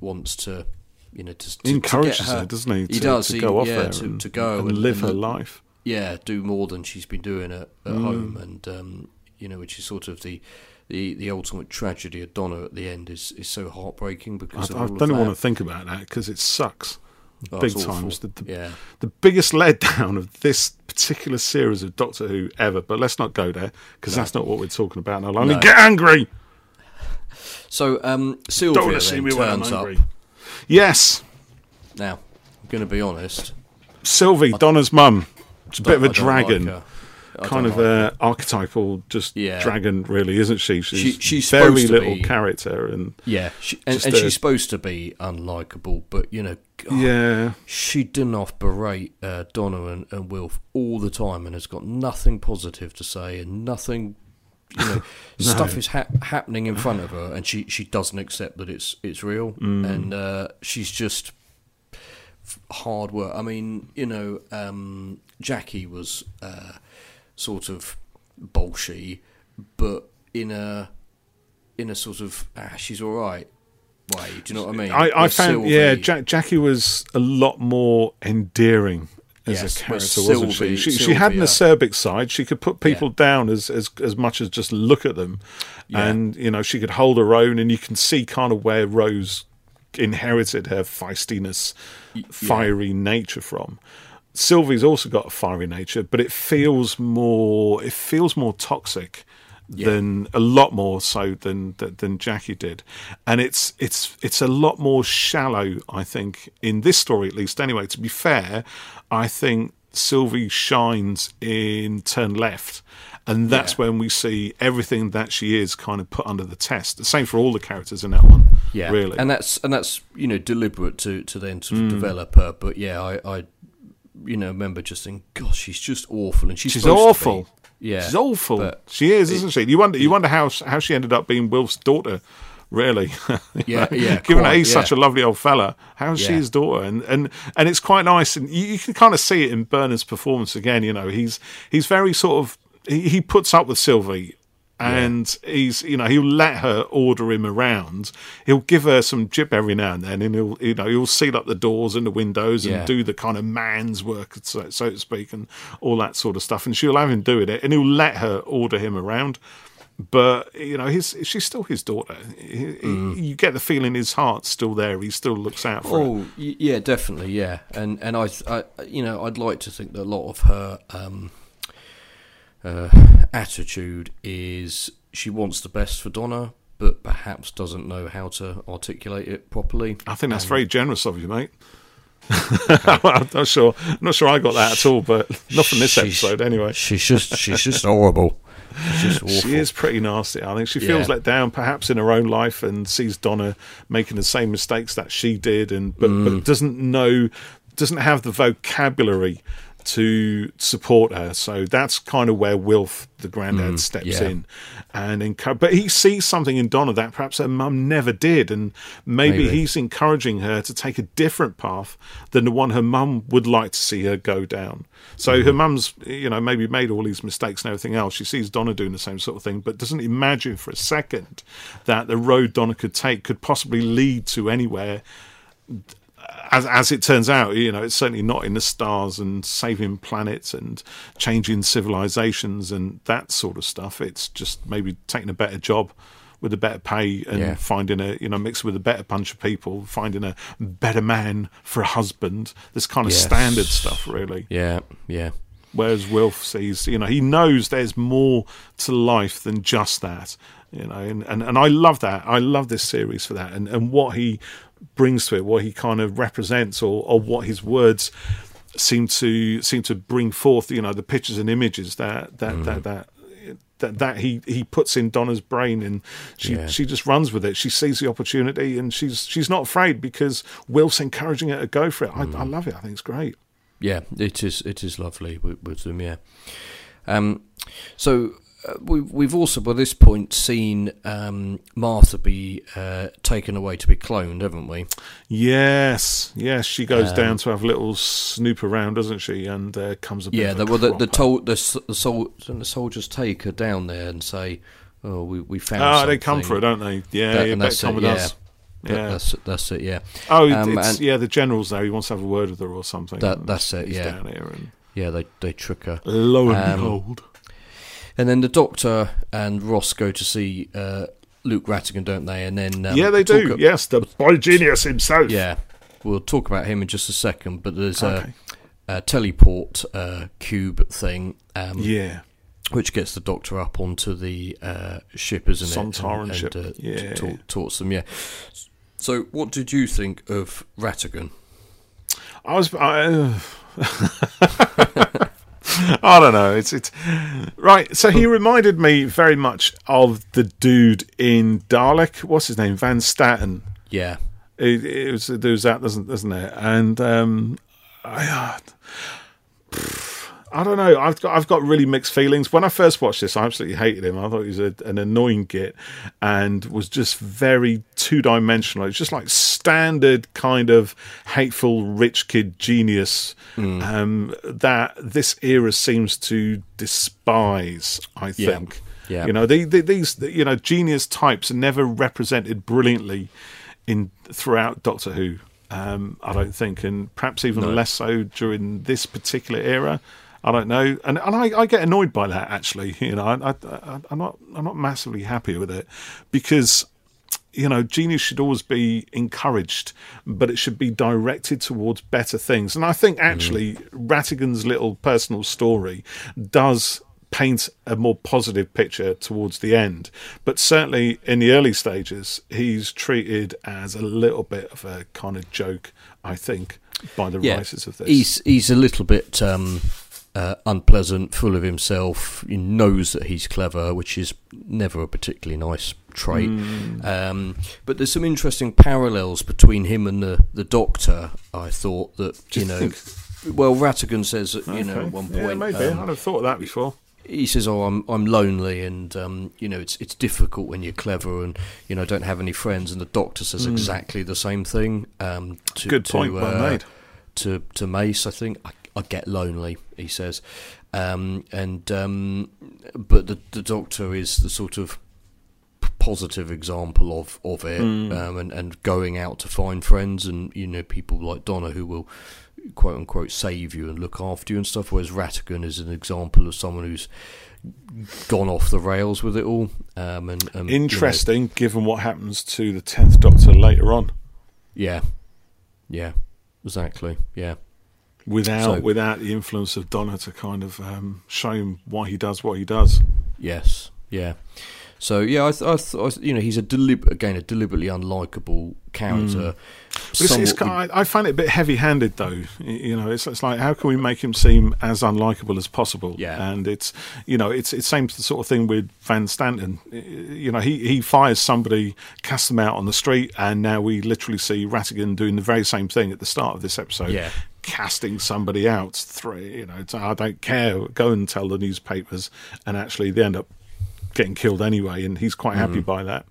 wants to. You know, to, to He encourages to her, her, doesn't he? To, he does to he- go off yeah, there to, and, to go and, and, live her life. yeah, do more than she's been doing at, at Mm. home, and um, you know, which is sort of the, the the ultimate tragedy of Donna at the end is is so heartbreaking because I all don't want to think about that because it sucks Oh, big times. The, the, yeah, the biggest letdown of this particular series of Doctor Who ever. But let's not go there because that's not what we're talking about. And I'll only No. get angry. so um, Don't Sylvia see then me turns up. Yes, Now, I'm going to be honest. Sylvie, Donna's mum. It's a bit of a I don't dragon. like. I kind of like uh, archittypal, just Yeah. dragon, really, isn't she? She's, She- she's very little be- character, and Yeah, she, and, and a- she's supposed to be unlikable, but you know, God, yeah, she didn't off berate uh, Donna and, and Wilf all the time, and has got nothing positive to say and nothing you know, stuff is hap happening in front of her, and she she doesn't accept that it's it's real, and uh, she's just f- hard work. I mean, you know, um, Jackie was uh, sort of bolshy, but in a in a sort of ah, she's all right way. Do you know what I mean? I, I found, Sylvie- yeah, ja- Jackie was a lot more endearing as Yes, a character, wasn't Sylvie- she? She, she had an acerbic side. She could put people down as, as as much as just look at them, and you know she could hold her own, and you can see kind of where Rose inherited her feistiness, fiery nature from. Sylvie's also got a fiery nature, but it feels more it feels more toxic than a lot more so than than than Jackie did, and it's it's it's a lot more shallow. I think in this story, at least. Anyway, to be fair, I think Sylvie shines in Turn Left. And that's Yeah. when we see everything that she is kind of put under the test. The same for all the characters in that one. Yeah, really. and that's and that's you know deliberate to to then sort Mm. of develop her. But yeah, I, I you know remember just thinking, gosh, she's just awful, and she's She's awful. Yeah, She's awful. she is, isn't she? You wonder, you wonder how how she ended up being Wilf's daughter. Really, Yeah, yeah, Given that quite, he's such a lovely old fella, how is she his daughter? And and and it's quite nice, and you, you can kind of see it in Bernard's performance again. You know, he's he's very sort of he, he puts up with Sylvie. And he's, you know, he'll let her order him around. He'll give her some jip every now and then, and he'll, you know, he'll seal up the doors and the windows and Yeah. do the kind of man's work, so, so to speak, and all that sort of stuff. And she'll have him doing it, and he'll let her order him around. But you know, his she's still his daughter. He- he- You get the feeling his heart's still there. He still looks out for her. Oh, y- yeah, definitely, yeah, and and I, I, you know, I'd like to think that a lot of her um, uh, attitude is she wants the best for Donna, but perhaps doesn't know how to articulate it properly. I think that's very generous of you, mate. I'm not sure. I'm not sure I got that at all, but not from this She's- episode anyway. She's just, she's just horrible. She's just. She is pretty nasty. I think she feels Yeah. let down, perhaps in her own life, and sees Donna making the same mistakes that she did, and but, Mm. but doesn't know, doesn't have the vocabulary to support her. So that's kind of where Wilf, the granddad, steps Mm, yeah. in, and encourage. But he sees something in Donna that perhaps her mum never did, and maybe, Maybe. he's encouraging her to take a different path than the one her mum would like to see her go down. So Mm-hmm. her mum's, you know, maybe made all these mistakes and everything else. She sees Donna doing the same sort of thing, but doesn't imagine for a second that the road Donna could take could possibly lead to anywhere. As, as it turns out, you know, it's certainly not in the stars and saving planets and changing civilizations and that sort of stuff. It's just maybe taking a better job with a better pay and Yeah. finding a, you know, mixed with a better bunch of people, finding a better man for a husband. This kind of Yes. standard stuff, really. Yeah, yeah, Whereas Wilf sees, you know, he knows there's more to life than just that, you know, and, and, and I love that. I love this series for that and, and what he brings to it, what he kind of represents or, or what his words seem to seem to bring forth, you know, the pictures and images that that that, that that that he he puts in Donna's brain and she Yeah. she just runs with it. She sees the opportunity and she's she's not afraid because Wilf's encouraging her to go for it. I, I love it. I think it's great. yeah. It is, it is lovely with, with them. Yeah. Um, so uh, we, we've also by this point seen um, Martha be uh, taken away to be cloned, haven't we? Yes, yes, she goes Um, down to have a little snoop around, doesn't she? And uh, comes a Yeah, the, well, the, the, tol- the, the, sol- the soldiers take her down there and say, "Oh, we, we found." Ah, they come for her, don't they? Yeah, That- better come it, with yeah. us. That- Yeah. that's that's it. Yeah, oh, Um, it's and- yeah. The general's there. He wants to have a word with her or something. That- that's it, yeah. down here, and yeah. They they trick her, lo and Um, behold, and then the doctor and Ross go to see uh, Luke Rattigan, don't they? And then um, yeah, they do. a- yes, the boy genius himself. Yeah, we'll talk about him in just a second. But there's Okay. a, a teleport uh, cube thing, um, yeah. which gets the Doctor up onto the uh, ship, isn't it? Sontaran And- and, ship, uh, yeah. talks them. Yeah. So, what did you think of Rattigan? I was. I, uh, I don't know. It's it's right. So he reminded me very much of the dude in Dalek. What's his name? Van Statten. Yeah, It, it was there was that, doesn't doesn't it? And um, I, uh, I don't know. I've got I've got really mixed feelings. When I first watched this, I absolutely hated him. I thought he was a, an annoying git and was just very two dimensional. It's just like standard kind of hateful rich kid genius um, that this era seems to despise. I think. Yeah. You know, they, they, these you know genius types are never represented brilliantly in throughout Doctor Who. Um, I don't think, and perhaps even less so during this particular era. I don't know, and and I, I get annoyed by that actually. You know, I, I, I'm not I'm not massively happy with it because you know genius should always be encouraged, but it should be directed towards better things. And I think actually Rattigan's little personal story does paint a more positive picture towards the end. But certainly in the early stages, he's treated as a little bit of a kind of joke, I think, by the writers of this. He's he's a little bit um, uh, unpleasant, full of himself. He knows that he's clever, which is never a particularly nice trait. Hmm. Um, but there's some interesting parallels between him and the, the Doctor. I thought that you know. Well, Rattigan says that you know at one yeah, point. maybe. um, I'd have thought of that before. he says, "Oh, I'm I'm lonely, and um, you know it's it's difficult when you're clever, and you know don't have any friends." And the doctor says exactly the same thing. Um, to. Good to, point, well uh, made. To to Mace, I think I, I get lonely. He says, um, and um, but the the doctor is the sort of positive example of of it, Hmm. um, and and going out to find friends, and you know people like Donna who will quote unquote save you and look after you and stuff. Whereas Rattigan is an example of someone who's gone off the rails with it all. Um, and, and you know, Interesting, given what happens to the tenth Doctor later on, yeah, yeah, exactly. Yeah, without So- without the influence of Donna to kind of um, show him why he does what he does. yes, yeah. So yeah, I, th- I, th- I you know he's a delib- again a deliberately unlikable character. But it's, it's kind I I find it a bit heavy-handed, though. You know, it's, it's like how can we make him seem as unlikable as possible? Yeah. and it's you know, it's it's same sort of thing with Van Stanton. You know, he he fires somebody, casts them out on the street, and now we literally see Rattigan doing the very same thing at the start of this episode. Yeah. Casting somebody out, Three, you know, I don't care. Go and tell the newspapers, and actually they end up getting killed anyway, and he's quite happy mm. by that.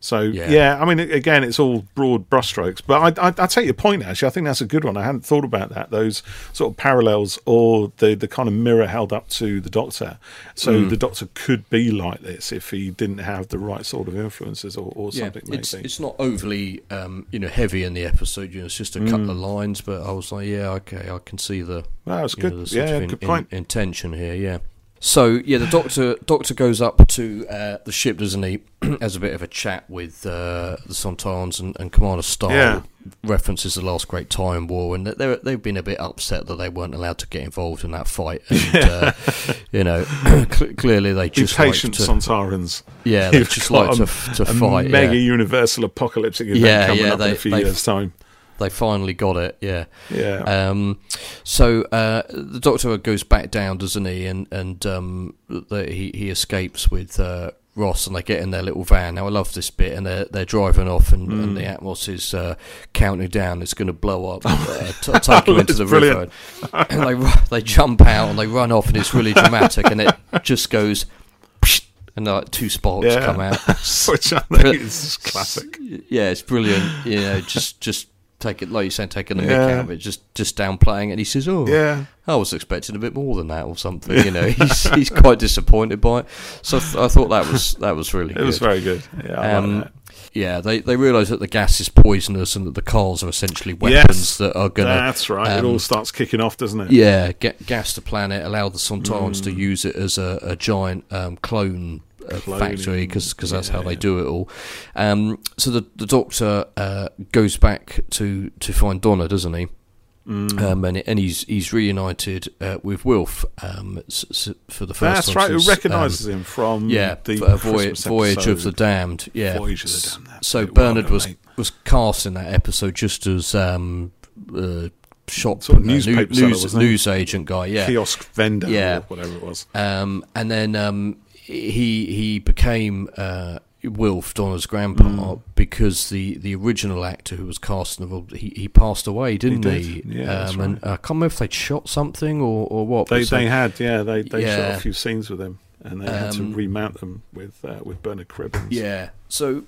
So Mm. Yeah. yeah. I mean, again, it's all broad brushstrokes, but I, I, I take your point. Actually, I think that's a good one. I hadn't thought about that. Those sort of parallels, or the the kind of mirror held up to the Doctor. So Mm. the Doctor could be like this if he didn't have the right sort of influences, or, or yeah, something. it's maybe. it's not overly um, you know heavy in the episode. You know, it's just a couple of lines, but I was like, yeah, okay, I can see the you know, Yeah, in- good in- point. intention here, yeah. So yeah, the doctor doctor goes up to uh, the ship, doesn't he? Has a bit of a chat with uh, the Sontans and, and Commander Staal. Yeah. References the last great time war, and they they've been a bit upset that they weren't allowed to get involved in that fight. And uh, you know, cl- clearly they Be just like patient, to, Sontarans. yeah, they You've just like to to a fight. mega yeah. universal apocalyptic event Yeah, coming up in a few years' time. They finally got it. Yeah. Yeah. Um, so uh, the Doctor goes back down, doesn't he? And and um, the, he he escapes with uh, Ross, and they get in their little van. Now I love this bit, and they're they're driving off, and, and the Mm. Atmos is uh, counting down. It's going to blow up, uh, t- take them into the brilliant. river. And they they jump out and they run off, and it's really dramatic, and it just goes. And like two sparks Yeah. come out. Which I think is classic. Yeah, it's brilliant. You know, just just take it like you said, taking the mick out of it, just just downplaying it. And he says, "Oh, Yeah. I was expecting a bit more than that, or something." You know, he's he's quite disappointed by it. So I, th- I thought that was that was really It good. was very good. Yeah, Um, yeah, they they realise that the gas is poisonous and that the cars are essentially weapons Yes, that are going to That's right. it um, all starts kicking off, doesn't it? yeah get gas the planet, allow the Sontarans Mm. to use it as a, a giant um, clone. Uh, factory because because that's yeah, how they yeah. do it all. Um, so the the doctor uh, goes back to, to find Donna, doesn't he? Mm. Um, and and he's he's reunited uh, with Wilf um, s- s- for the first That's time. right. Who since, um, recognises him from yeah, the uh, voy- Christmas Voyage of the Damned. Yeah, Voyage of the Damned, So Bernard was mate. was cast in that episode just as um, uh, shop Sort of uh, new- newspaper seller, news wasn't news agent guy. Yeah, kiosk vendor Yeah. or whatever it was. um, and then um, he he became uh, Wilf, Donna's grandpa, Mm. because the, the original actor who was cast in the role, he, he passed away, didn't did. he? Yeah, um, and. I can't remember if they'd shot something or, or what. They so- they had yeah they they shot a few scenes with him and they had to Um, remount them with uh, with Bernard Cribbins. Yeah. So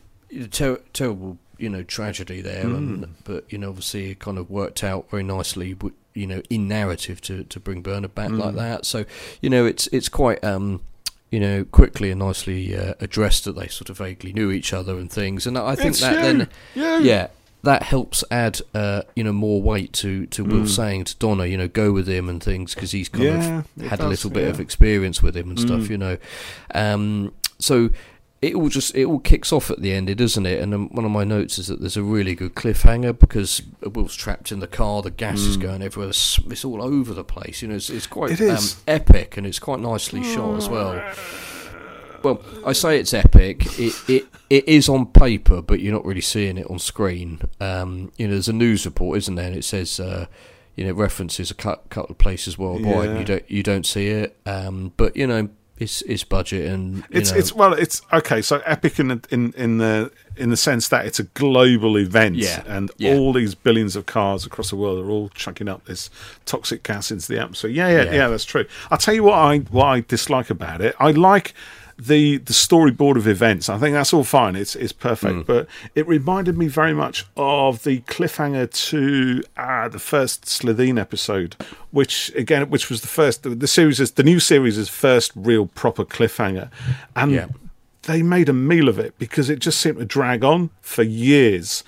ter- terrible, you know, tragedy there, Mm. and, but you know, obviously it kind of worked out very nicely, you know, in narrative to, to bring Bernard back like Mm. that. So you know, it's it's quite. um you know, quickly and nicely uh, addressed that they sort of vaguely knew each other and things, and I think It's that you, then, you. yeah, that helps add, uh, you know, more weight to to Wilf Mm. saying to Donna, you know, go with him and things because he's kind Yeah, of had a little bit yeah. of experience with him and stuff, Mm. you know. Um, so it all just it all kicks off at the end, doesn't it? And one of my notes is that there's a really good cliffhanger because Wilf's trapped in the car, the gas is Mm. going everywhere, it's, all over the place. You know, it's, it's quite It. Um, epic and it's quite nicely shot as well. Well, I say it's epic. It, it it is on paper, but you're not really seeing it on screen. Um, you know, there's a news report, isn't there? And it says, uh, you know, references a couple of places worldwide. And Yeah. you don't you don't see it. Um, but you know, it's it's budget and you It's know, it's well it's okay so epic in the, in in the in the sense that it's a global event Yeah, and yeah. all these billions of cars across the world are all chucking up this toxic gas into the atmosphere. Yeah, yeah, Yeah. yeah, that's true. I'll tell you what I what I dislike about it. I like the the storyboard of events. I think that's all fine. It's it's perfect. Mm. But it reminded me very much of the cliffhanger to uh, the first Slitheen episode, which again, which was the first the, the series is the new series' is first real proper cliffhanger, and Yeah. they made a meal of it because it just seemed to drag on for years.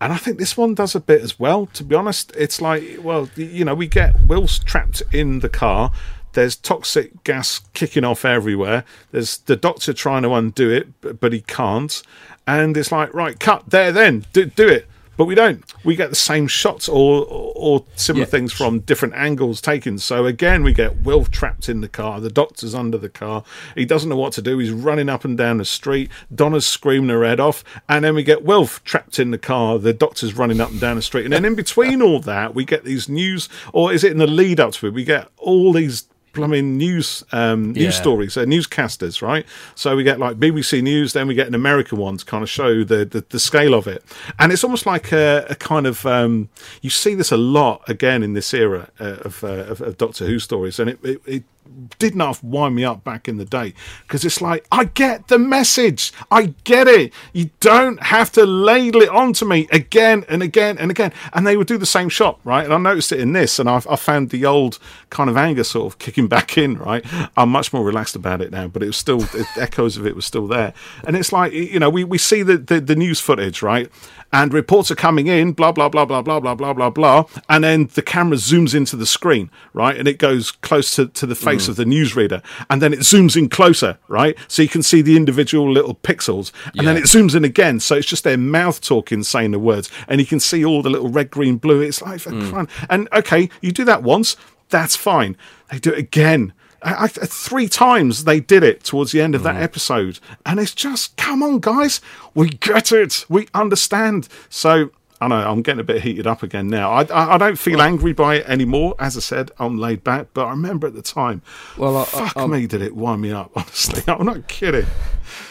And I think this one does a bit as well, to be honest. It's like, well, you know, we get Wilf's trapped in the car. There's toxic gas kicking off everywhere. There's the doctor trying to undo it, but, but he can't. And it's like, right, cut there then, do, do it. But we don't. We get the same shots or, or, or similar Yeah. things from different angles taken. So again, we get Wilf trapped in the car. The doctor's under the car. He doesn't know what to do. He's running up and down the street. Donna's screaming her head off. And then we get Wilf trapped in the car. The doctor's running up and down the street. And then in between all that, we get these news, or is it in the lead up to it? We get all these plumbing news um, Yeah. news stories, uh, newscasters, right? So we get like BBC News, then we get an American one to kind of show the the, the scale of it, and it's almost like a, a kind of um, you see this a lot again in this era uh, of, uh, of of Doctor Who stories, and it, it, it did enough wind me up back in the day because it's like I get the message, I get it. You don't have to ladle it onto me again and again and again, and they would do the same shot, right? And I noticed it in this, and I've, I found the old kind of anger sort of kicking back in, right? I'm much more relaxed about it now, but it was still echoes of it was still there, and it's like you know we we see the the, the news footage, right? And reports are coming in, blah blah blah blah blah blah blah blah blah, and then the camera zooms into the screen, right, and it goes close to, to the face mm. of the newsreader, and then it zooms in closer, right, so you can see the individual little pixels, and then it zooms in again, so it's just their mouth talking, saying the words, and you can see all the little red, green, blue. It's like fun, mm. and okay, you do that once, that's fine. They do it again. I, I, three times they did it towards the end of that mm-hmm. episode, and it's just come on, guys, we get it, we understand. So I know I'm getting a bit heated up again now. I I, I don't feel angry by it anymore. As I said, I'm laid back, but I remember at the time. Well, I- I- fuck I'm- me, did it wind me up? Honestly, I'm not kidding.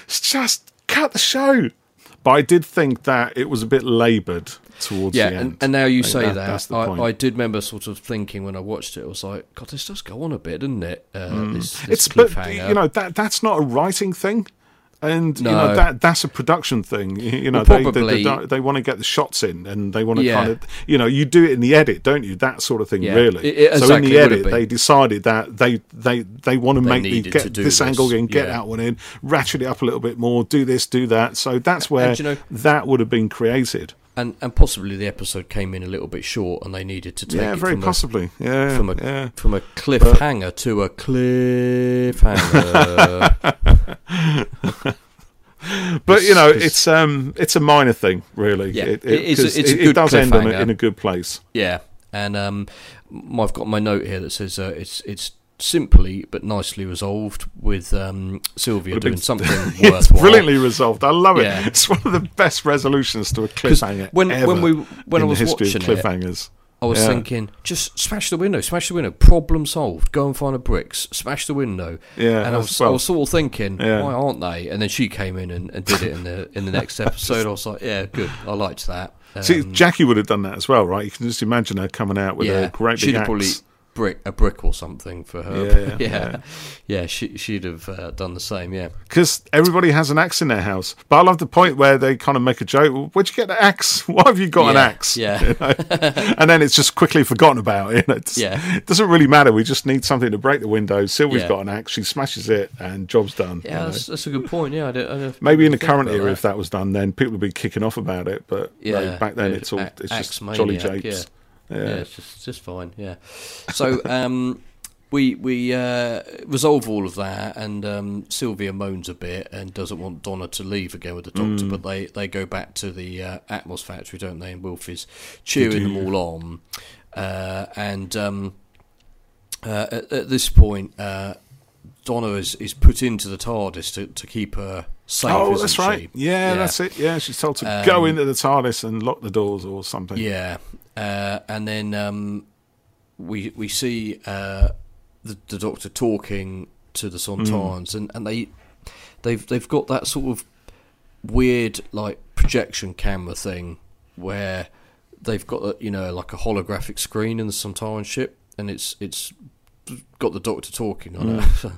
It's just cut the show. But I did think that it was a bit laboured towards yeah, the end. and, and now you say that- that, that's the point. I, I did remember sort of thinking when I watched it, I was like, God, this does go on a bit, doesn't it? Uh, this, this Hmm. it's but you know that that's not a writing thing and you know that that's a production thing you know Well, they, probably- they, they, want to get the shots in and they want to Yeah. kind of you know you do it in the edit don't you that sort of thing Yeah. really It- it so exactly in the edit they decided that they they they want to They make the to get do this, this, angle in get yeah. that one in ratchet it up a little bit more do this do that so that's where you know- that would have been created and and possibly the episode came in a little bit short, and they needed to take yeah it very from possibly yeah a, from a yeah from a cliffhanger to a cliffhanger. But you know, It's- um, it's a minor thing, really. Yeah, it, it is a- it's a it, good it does end on a, in a good place. yeah, and um, I've got my note here that says uh, it's it's simply but nicely resolved with um, Sylvia doing something it's worthwhile. brilliantly resolved. I love it. It's one of the best resolutions to a cliffhanger when when we when I was watching of it, cliffhangers. I was Yeah. thinking, just smash the window, smash the window, problem solved. Go and find the bricks, smash the window. Yeah, and I was, well- I was sort of thinking, Yeah. why aren't they? And then she came in and, and did it in the in the next episode. I was like, yeah, good. I liked that. See, Um, Jackie would have done that as well, right? You can just imagine her coming out with yeah, a great she'd big axe. probably brick a brick or something for her. Yeah, yeah, yeah. yeah. she she'd have uh, done the same. Yeah, because everybody has an axe in their house. But I love the point where they kind of make a joke. Well, where'd you get the axe? Why have you got an axe? yeah. You know? and then it's just quickly forgotten about. You know? It's- Yeah. It doesn't really matter. We just need something to break the window. Sylvie's Yeah. got an axe. She smashes it, and job's done. yeah, that's, that's a good point. Yeah, I don't, I don't Maybe in the current era, that. if that was done, then people would be kicking off about it. But no, Yeah, back then it's all it's just jolly yeah. japes. Yeah, Yeah. it's just just fine. Yeah. So um, we we uh, resolve all of that, and um, Sylvia moans a bit and doesn't want Donna to leave again with the Mm. doctor, but they, they go back to the uh, Atmos factory, don't they? And Wilf is cheering them all on, uh, and um, uh, at, at this point. Uh, Donna is, is put into the TARDIS to, to keep her safe. Oh, that's right. she? Yeah, that's it. Yeah, she's told to go Um, into the TARDIS and lock the doors or something. Yeah, uh, and then um, we we see uh, the, the Doctor talking to the Sontarans, and, and they they've they've got that sort of weird like projection camera thing where they've got a, you know like a holographic screen in the Sontaran ship, and it's it's got the Doctor talking on it.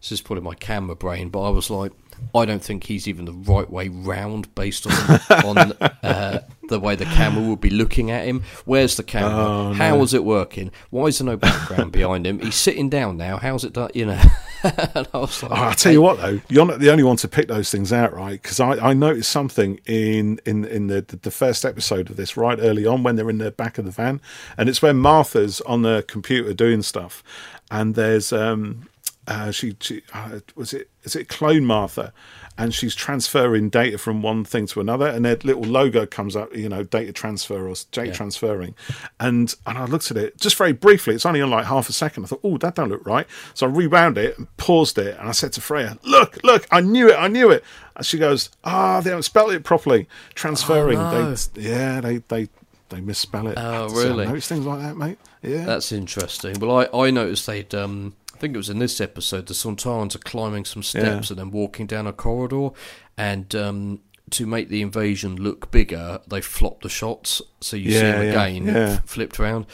this is probably my camera brain, but I was like. I don't think he's even the right way round based on on uh, the way the camera would be looking at him. Where's the camera? Oh, How no. is it working? Why is there no background behind him? He's sitting down now. How's it done? You know. and I was like, Oh, I'll tell you what, though, you're not the only one to pick those things out, right? Because I, I noticed something in in in the, the the first episode of this right early on when they're in the back of the van, and it's when Martha's on the computer doing stuff, and there's um uh, she she uh, was it is it clone Martha, and she's transferring data from one thing to another, and their little logo comes up, you know, data transfer or data Yeah. transferring, and and I looked at it just very briefly. It's only on like half a second. I thought, oh, that don't look right. So I rewound it and paused it, and I said to Freya, "Look, look, I knew it, I knew it." And she goes, "Ah, they haven't spelled it properly. Transferring, Oh, no. they yeah, they they they misspell it." Oh, So I really? noticed things like that, mate. Yeah, That's interesting. Well, I, I noticed they'd. Um, think it was in this episode. The Sontarans are climbing some steps Yeah. and then walking down a corridor, and um, to make the invasion look bigger, they flop the shots so you see Yeah, them yeah, again yeah. f- flipped around.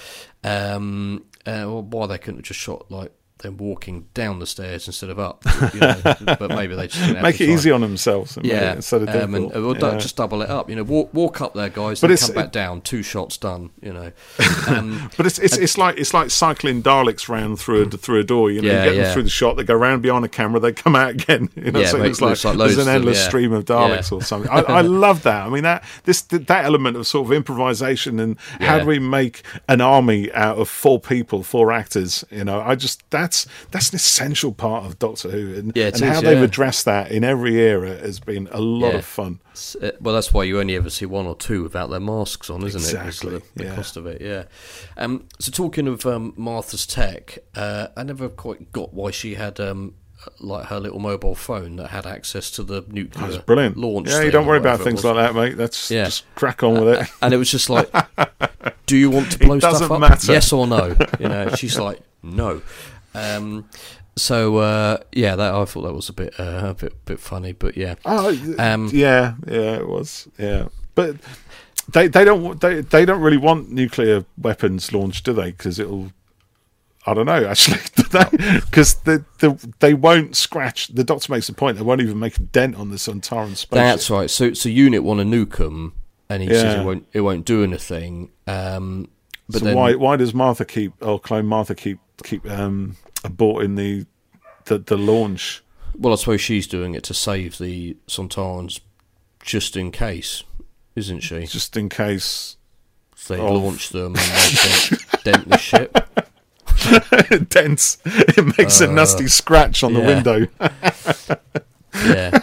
Um, uh, well, why they couldn't have just shot like them walking down the stairs instead of up? You know, but maybe they just make it easy on themselves. and it Yeah, instead of um, and du- Yeah. just double it up. You know, walk walk up there, guys, But and come back down. Two shots done. You know, um, But it's it's, it's like it's like cycling Daleks round through a through a door. You know, Yeah, you get yeah. them through the shot, they go round behind the camera, they come out again. You know, Yeah, so it's it like, looks like there's an them, endless yeah. stream of Daleks or something. I, I love that. I mean, that this that element of sort of improvisation and how do we make an army out of four people, four actors? You know, I just that's that's an essential part of Doctor Who, and, Yeah, and is, how they've addressed that in every era has been a lot Yeah. of fun. Uh, Well, that's why you only ever see one or two without their masks on, isn't it? Exactly, The, the yeah. cost of it, yeah. Um, so talking of um, Martha's tech, uh, I never quite got why she had um, like her little mobile phone that had access to the nuclear That's brilliant. launch. yeah, you don't worry about things like that, mate. That's Yeah. just crack on with it. And it was just like, do you want to blow stuff up? matter. Yes or no? You know, she's like, no. Um, so uh, yeah, that I thought that was a bit uh, a bit bit funny, but yeah. Oh, Um, yeah, yeah, it was, yeah. But they they don't they they don't really want nuclear weapons launched, do they? Because it'll. I don't know actually, because the, the they won't scratch. The doctor makes the point they won't even make a dent on the Sontaran spaceship. That's right. So, so unit want to nuke 'em, and he says it won't, it won't do anything. Um, but so then, why why does Martha keep or clone Martha keep keep um, aborting the the the launch? well, I suppose she's doing it to save the Sontarans, just in case, isn't she? Just in case They Oh. launch them and they dent, dent the ship. it dents, it makes a nasty scratch on the Uh, window. Yeah.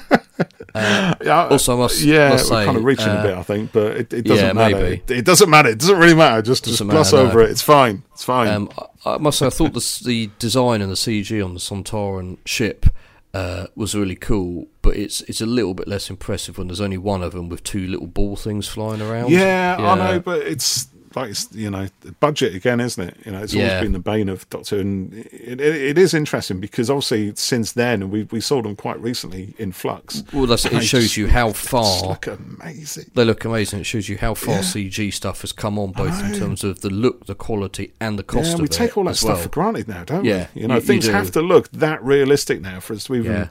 Uh, Yeah, Also, I must- yeah, must we're say, kind of reaching uh, a bit, I think, but it, it doesn't yeah, matter. It, it doesn't matter. It doesn't really matter. Just, just gloss over no. it. It's fine. It's fine. um, I, I must say, I thought the, the design and the CG on the Sontaran ship uh, was really cool, but it's it's a little bit less impressive when there's only one of them with two little ball things flying around. yeah, I know, but it's like it's, you know, budget again, isn't it? You know, it's Yeah. always been the bane of Doctor, and it, it, it is interesting because obviously since then, and we we saw them quite recently in Flux. Well, that's, it shows just- you how far look amazing. they look amazing. It shows you how far Yeah. CG stuff has come on, both in terms of the look, the quality, and the cost Yeah, of we take all that stuff well. for granted now, don't Yeah, we? You know, you- you things do. have to look that realistic now for us to even.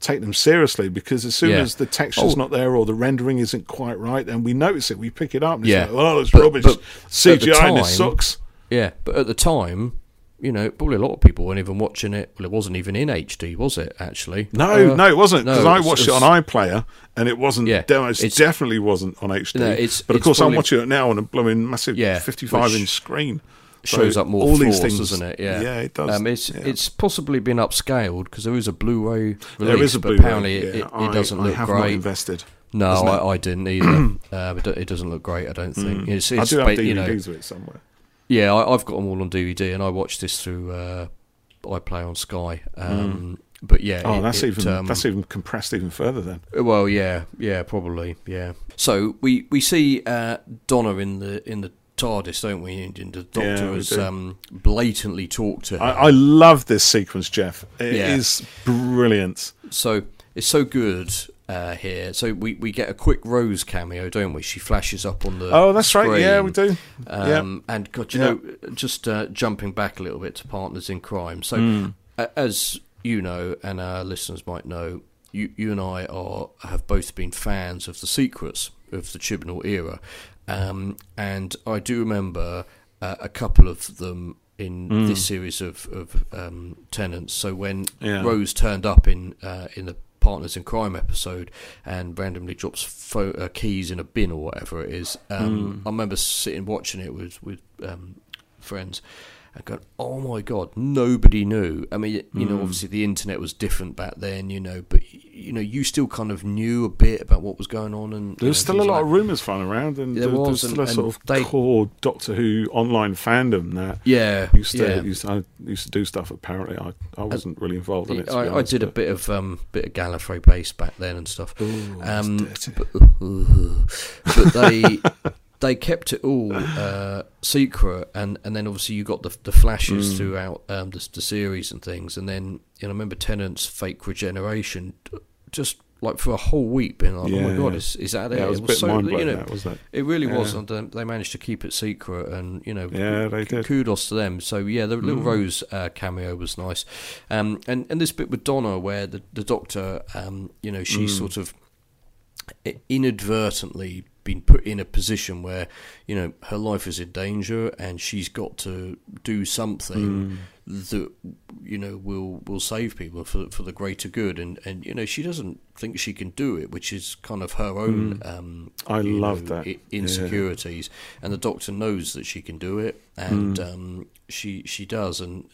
Take them seriously. Because as soon Yeah. as the texture's Oh. not there or the rendering isn't quite right, then we notice it. We pick it up. And Yeah. it's like, oh, it's But- rubbish. but CGI and this sucks. Yeah, but at the time, you know, probably a lot of people weren't even watching it. Well, it wasn't even in HD, was it? Actually, No, Uh, no, it wasn't because no, I watched it on iPlayer and it wasn't. Yeah, Yeah, it definitely wasn't on HD. No, it's- but of it's course, probably- I'm watching it now on a blooming massive 55 which inch screen. Shows So up more all these things, doesn't it? Yeah, yeah, it does. Um, it's yeah. it's possibly been upscaled because there is a Blu-ray release, there is a but Blu-ray. apparently it, yeah. it, I, it doesn't I look have not great. invested. No. I, I didn't either. uh, but it doesn't look great. I don't think. It's, I do have DVDs you know, of it somewhere. yeah, I, I've got them all on DVD, and I watched this through uh, iPlayer on Sky. Um, But yeah, Oh, it- that's it, even um, that's even compressed even further then. Well, yeah, yeah, probably, yeah. So we we see uh, Donna in the in the TARDIS, don't we? And the Doctor Yeah, has um, blatantly talked to her. I, I love this sequence, Jeff. It is Yeah. brilliant. so it's so good uh, here. So we, we get a quick Rose cameo, don't we? She flashes up on the Oh, that's right. Yeah, we screen. do. yeah. Um, And God, you Yeah. know, just uh, jumping back a little bit to Partners in Crime. So, Hmm. a- as you know, and our listeners might know, you, you and I are have both been fans of the secrets of the Chibnall era, um, and I do remember uh, a couple of them in Hmm. this series of of um, Tennant's. So when Yeah. Rose turned up in uh, in the Partners in Crime episode and randomly drops pho- uh, keys in a bin or whatever it is. Um, I remember sitting watching it with with um, friends and going, "Oh my god, nobody knew." I mean, you know, obviously the internet was different back then, you know, but you know, you still kind of knew a bit about what was going on, and There's know, still a lot like of rumours flying around, and There there, was, there's still and- a sort of they- core Doctor Who online fandom that Yeah, used to yeah. used to, I used to do stuff. Apparently, I, I wasn't really involved in it. I, I honest, did a bit of um, bit of Gallifrey base back then and stuff. Ooh, Um, dirty. but they they kept it all uh, secret, and, and then obviously you got the the flashes Mm. throughout um, the, the series and things, and then you know I remember Tennant's fake regeneration, just like for a whole week, being like, oh my Yeah. god, is, is that it? yeah, it was a was so you know, that was that. it really was, Yeah. and they managed to keep it secret, and you know, Yeah, they did. kudos to them. So yeah, the little Mm. Rose uh, cameo was nice, um, and and this bit with Donna, where the the Doctor, um, you know, she Mm. sort of inadvertently been put in a position where you know her life is in danger, and she's got to do something Mm. that you know will will save people for for the greater good, and and you know she doesn't think she can do it, which is kind of her own. Um, Mm. I love know, that. i- insecurities, and the doctor knows that she can do it, and Mm. um, she she does, and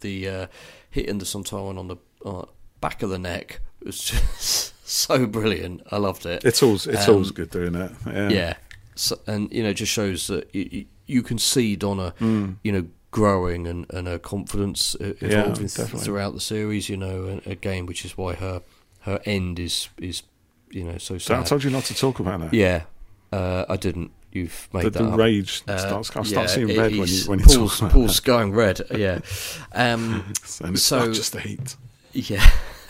the uh, hitting the Sontaran on the uh, back of the neck was just so brilliant. I loved it. It's always it's Um, always good doing that. Yeah. yeah, so, and you know, just shows that you, you can see Donna, Mm. you know, growing and, and her confidence uh, Yeah, evolving throughout the series. You know, again, which is why her her end is is you know so So I told you not to talk about that. Yeah, uh, I didn't. You've made the, that the up. rage Uh, starts. I yeah, start seeing it- red when you when you Paul's, talk about Paul's going red. Yeah. Um, that. And it's so- not just the heat. yeah.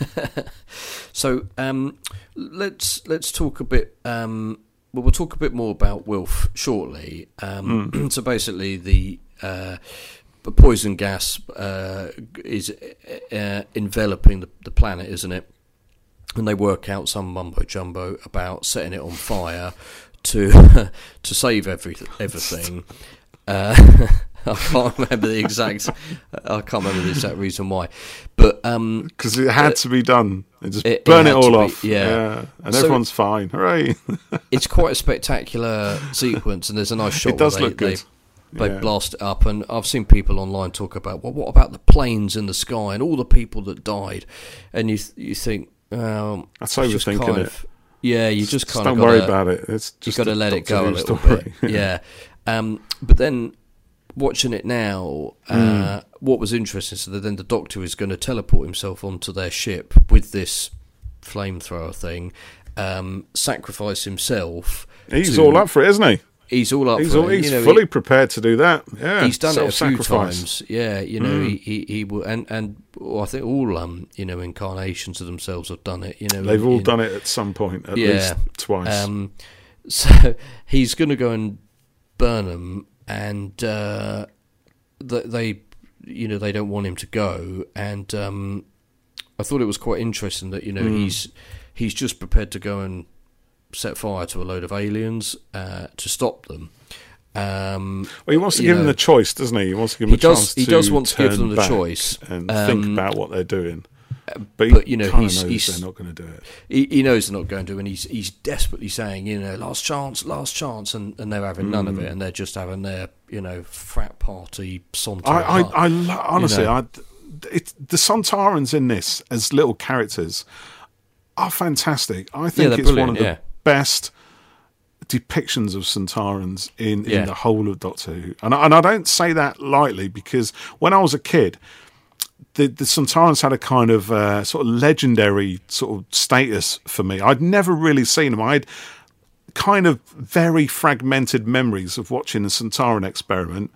so um, let's let's talk a bit. Um, well, we'll talk a bit more about Wilf shortly. Um, so basically, the uh, poison gas uh, is uh, enveloping the, the planet, isn't it? And they work out some mumbo jumbo about setting it on fire to to save every, everything. Uh, I can't remember the exact. I can't remember the exact reason why, but um, Because it had to be done. And just it- it burn it, had all to be, off. yeah. And So- everyone's fine. Hooray. it's quite a spectacular sequence, and there's a nice shot. it does where look they, good. They, they Yeah. blast it up, and I've seen people online talk about, well, what about the planes in the sky and all the people that died? And you th- you think, um, That's overthinking kind it. of- yeah, you just Just kind don't of worry gotta, about it. It's you just got to let it go a little story. bit. yeah. Um, but then watching it now, uh, Hmm. what was interesting so that then the Doctor is going to teleport himself onto their ship with this flamethrower thing, um, sacrifice himself. He's to- all up for it, isn't he? he's all up He's, for all, it. he's you know, fully he- prepared to do that. Yeah, he's done it a few times. Yeah, you know, Mm. he, he he will, and and well, I think all um you know incarnations of themselves have done it. You know, They've in- all in- done it at some point, at Yeah. least twice. Um, so he's going to go and burn them, and uh, they, you know, they don't want him to go. And um, I thought it was quite interesting that you know Hmm. he's he's just prepared to go and set fire to a load of aliens uh, to stop them. Um, well, he wants to give them know, the choice, doesn't he? He wants to give he them a does. chance He does want to give them the choice, and think Um, about what they're doing. But, you know, he's- knows he's- they're not going to do it. he, he knows they're not going to, and he's he's desperately saying, you know, last chance, last chance, and, and they're having none of it, mm. and they're just having their, you know, frat party son. I, I, I honestly, know. I, it, the Sontarans in this as little characters are fantastic. I think they're it's one of the yeah. best depictions of Sontarans in, Yeah. in the whole of Doctor Who, and I, and I don't say that lightly because when I was a kid. The, the Sontarans had a kind of uh, sort of legendary sort of status for me. I'd never really seen them. I'd kind of very fragmented memories of watching the Sontaran experiment,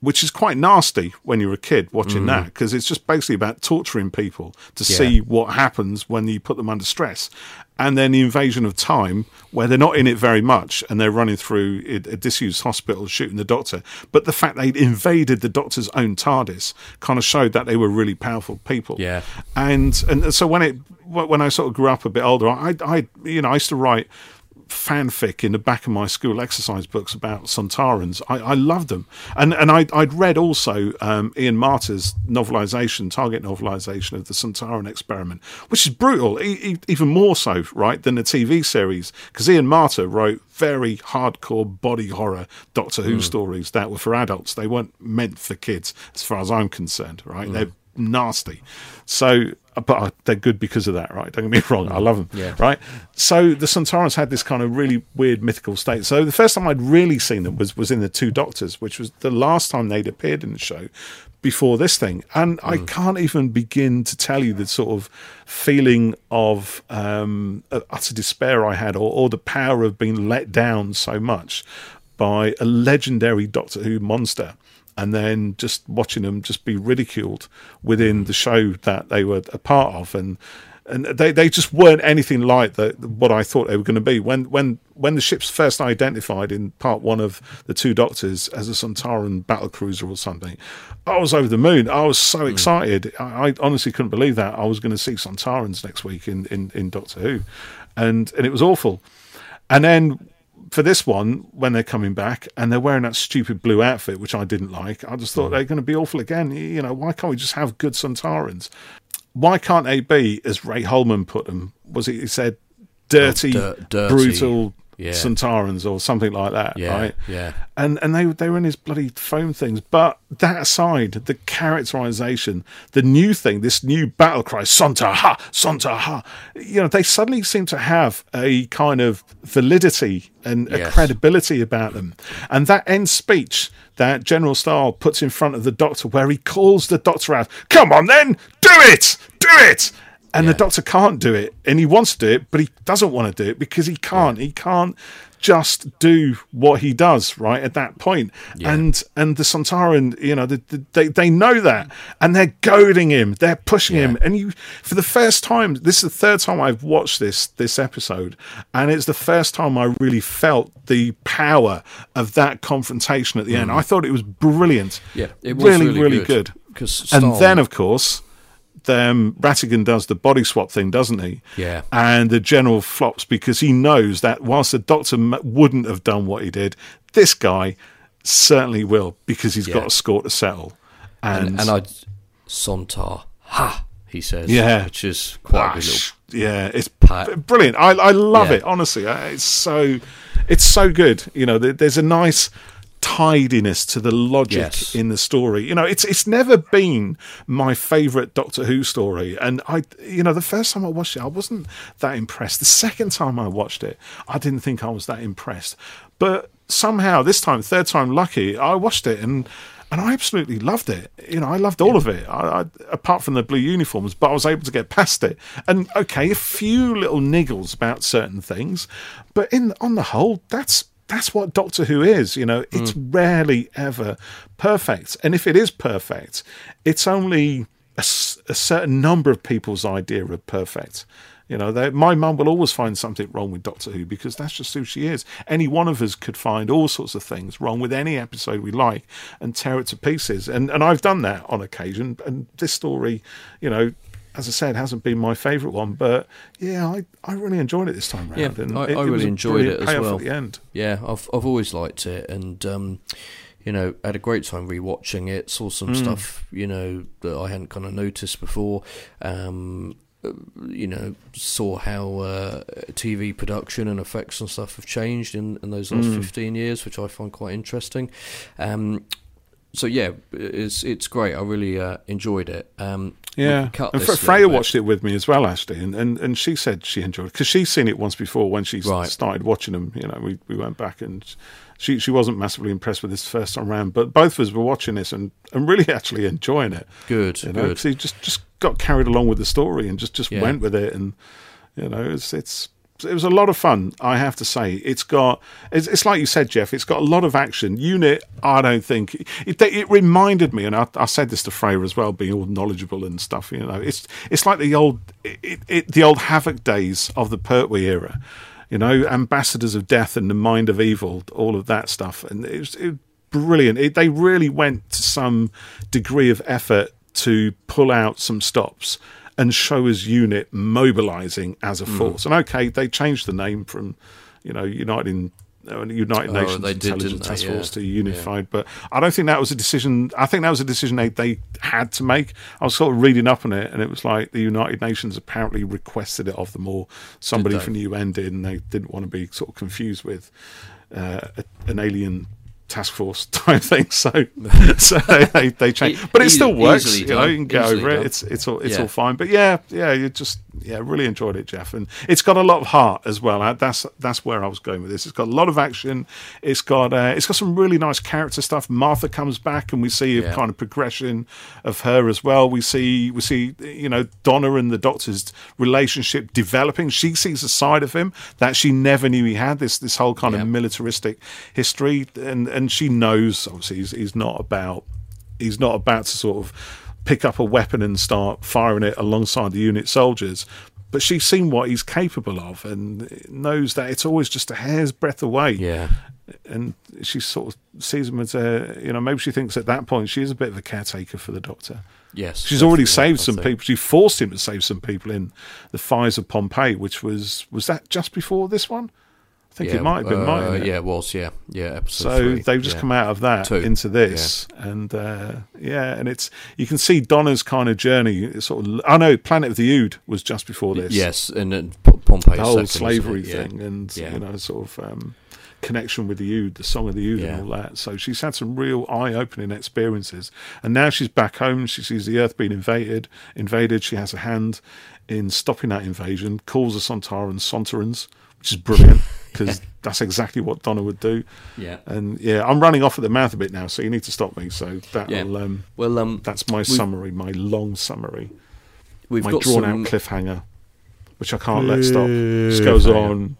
which is quite nasty when you're a kid watching that because it's just basically about torturing people to Yeah. see what happens when you put them under stress. And then the invasion of time, where they're not in it very much and they're running through a disused hospital shooting the doctor. But the fact they'd invaded the doctor's own TARDIS kind of showed that they were really powerful people Yeah. and and so when it when I sort of grew up a bit older, I I you know I used to write fanfic in the back of my school exercise books about Sontarans. I, I loved them, and and I, I'd read also um, Ian Marter's novelisation, target novelisation of the Sontaran experiment, which is brutal, e- even more so, right, than the TV series, because Ian Martyr wrote very hardcore body horror Doctor Who stories that were for adults. They weren't meant for kids, as far as I'm concerned, right? They're nasty. So, but uh, they're good because of that, right? Don't get me wrong. I love them, Yeah. right? So the Sontarans had this kind of really weird mythical state. So the first time I'd really seen them was was in the Two Doctors, which was the last time they'd appeared in the show before this thing. And I can't even begin to tell you the sort of feeling of um, utter despair I had, or, or the power of being let down so much by a legendary Doctor Who monster and then just watching them just be ridiculed within mm. the show that they were a part of and and they, they just weren't anything like the, what I thought they were going to be. When when when the ship's first identified in part one of the Two Doctors as a Sontaran battle cruiser or something, I was over the moon. I was so mm. excited. I, I honestly couldn't believe that I was going to see Sontarans next week in, in, in Doctor Who, and and it was awful. And then for this one, when they're coming back and they're wearing that stupid blue outfit, which I didn't like, I just thought mm. they're going to be awful again. You know, why can't we just have good Sontarans? Why can't they be, as Ray Holman put them, was it, he said, oh, dirty, Oh, dir- dirty, brutal yeah. Sontarans or something like that, Yeah, right? yeah. And and they they were in his bloody foam things. But that aside, the characterization, the new thing, this new battle cry, Sontar ha, Sontar ha, you know, they suddenly seem to have a kind of validity and a Yes. credibility about them. And that end speech that General Staal puts in front of the doctor, where he calls the doctor out, "Come on, then, do it, do it." And the doctor can't do it, and he wants to do it, but he doesn't want to do it because he can't. He can't just do what he does right at that point. And and the Sontaran, you know, the, the, they they know that, and they're goading him, they're pushing him, and you for the first time. This is the third time I've watched this this episode, and it's the first time I really felt the power of that confrontation at the end. Mm. I thought it was brilliant. Yeah, it was really, really really good. good. and then, of course, um, Rattigan does the body swap thing, doesn't he? Yeah. And the general flops because he knows that whilst the doctor wouldn't have done what he did, this guy certainly will because he's got a score to settle. And, and, and I Sontar ha he says Yeah. which is quite a Ah, good little yeah, it's pat. brilliant. I, I love Yeah. it. Honestly, it's so it's so good. You know, there's a nice tidiness to the logic Yes. in the story. You know, it's it's never been my favourite Doctor Who story, and I, you know, the first time I watched it, I wasn't that impressed. The second time I watched it, I didn't think I was that impressed, but somehow this time, third time lucky, I watched it and. And I absolutely loved it. You know, I loved all of it, I, I, apart from the blue uniforms. But I was able to get past it. And okay, a few little niggles about certain things, but in on the whole, that's that's what Doctor Who is. You know, it's hmm. rarely ever perfect, and if it is perfect, it's only a certain number of people's idea of perfect. You know, they, my mum will always find something wrong with Doctor Who because that's just who she is. Any one of us could find all sorts of things wrong with any episode we like and tear it to pieces. And and I've done that on occasion. And this story, you know, as I said, hasn't been my favourite one, but yeah, I, I really enjoyed it this time round. Yeah, and I- it, I really a enjoyed it as well. At the end. Yeah, I've I've always liked it, and um, you know, had a great time rewatching it. Saw some Hmm. stuff, you know, that I hadn't kind of noticed before. Um, you know, saw how uh, TV production and effects and stuff have changed in, in those last Hmm. fifteen years, which I find quite interesting. Um, so yeah, it's it's great. I really uh, enjoyed it. Um, Yeah, and this Fre- a little Freya watched it with me as well, actually, and, and, and she said she enjoyed it because she's seen it once before when she Right. started watching them. You know, we, we went back and she she wasn't massively impressed with this first time round, but both of us were watching this and, and really actually enjoying it. Good, You know, good. 'cause he just just got carried along with the story and just just Yeah. went with it, and you know, it's it's. It was a lot of fun, I have to say. It's got, it's, it's like you said, Jeff. It's got a lot of action. Unit, I don't think it. It reminded me, and I, I said this to Freya as well, being all knowledgeable and stuff. You know, it's it's like the old, it, it, the old Havoc days of the Pertwee era. You know, ambassadors of death and the mind of evil, all of that stuff, and it was, brilliant. It, they really went to some degree of effort to pull out some stops and show us unit mobilizing as Mm. a force. And okay, they changed the name from, you know, United uh, United Oh, Nations did, Intelligence? Task Yeah. Force to Unified, but I don't think that was a decision. I think that was a decision they, they had to make. I was sort of reading up on it, and it was like the United Nations apparently requested it of them, or somebody from the UN did, and they didn't want to be sort of confused with uh, a, an alien task force type thing. So, so they, they, they changed, E- but it still easily- works. You know, you can get Easily over it. It's it's all it's Yeah. all fine. But yeah, yeah, you just yeah really enjoyed it, Jeff, and it's got a lot of heart as well. That's that's where I was going with this. It's got a lot of action. It's got uh, it's got some really nice character stuff. Martha comes back, and we see a kind of progression of her as well. We see we see you know Donna and the Doctor's relationship developing. She sees a side of him that she never knew he had. This this whole kind Yeah. of militaristic history, and and she knows obviously he's, he's not about he's not about to sort of pick up a weapon and start firing it alongside the unit soldiers. But she's seen what he's capable of and knows that it's always just a hair's breadth away. Yeah. And she sort of sees him as a, you know, maybe she thinks at that point she is a bit of a caretaker for the doctor. Yes. She's already saved some think. people. She forced him to save some people in the fires of Pompeii, which was, was that just before this one? I think it might have been, uh, mightn't it? Yeah, it was. Yeah, yeah. Episode So three, they've just yeah. come out of that Two. into this, and uh, yeah, and it's you can see Donna's kind of journey. It's sort of, I know Planet of the Ood was just before this. Yes, and then P- Pompeii. the whole second, slavery? Yeah. thing, and Yeah. you know, sort of um, connection with the Ood, the song of the Ood, Yeah. and all that. So she's had some real eye-opening experiences, and now she's back home. She sees the Earth being invaded. Invaded. She has a hand in stopping that invasion. Calls the Sontaran Sontarans, which is brilliant because that's exactly what Donna would do. Yeah. And yeah, I'm running off at the mouth a bit now, so you need to stop me. So that'll Yeah. um, Well, um, that's my summary, my long summary, we've my got drawn some. out cliffhanger, which I can't let stop. Just goes on.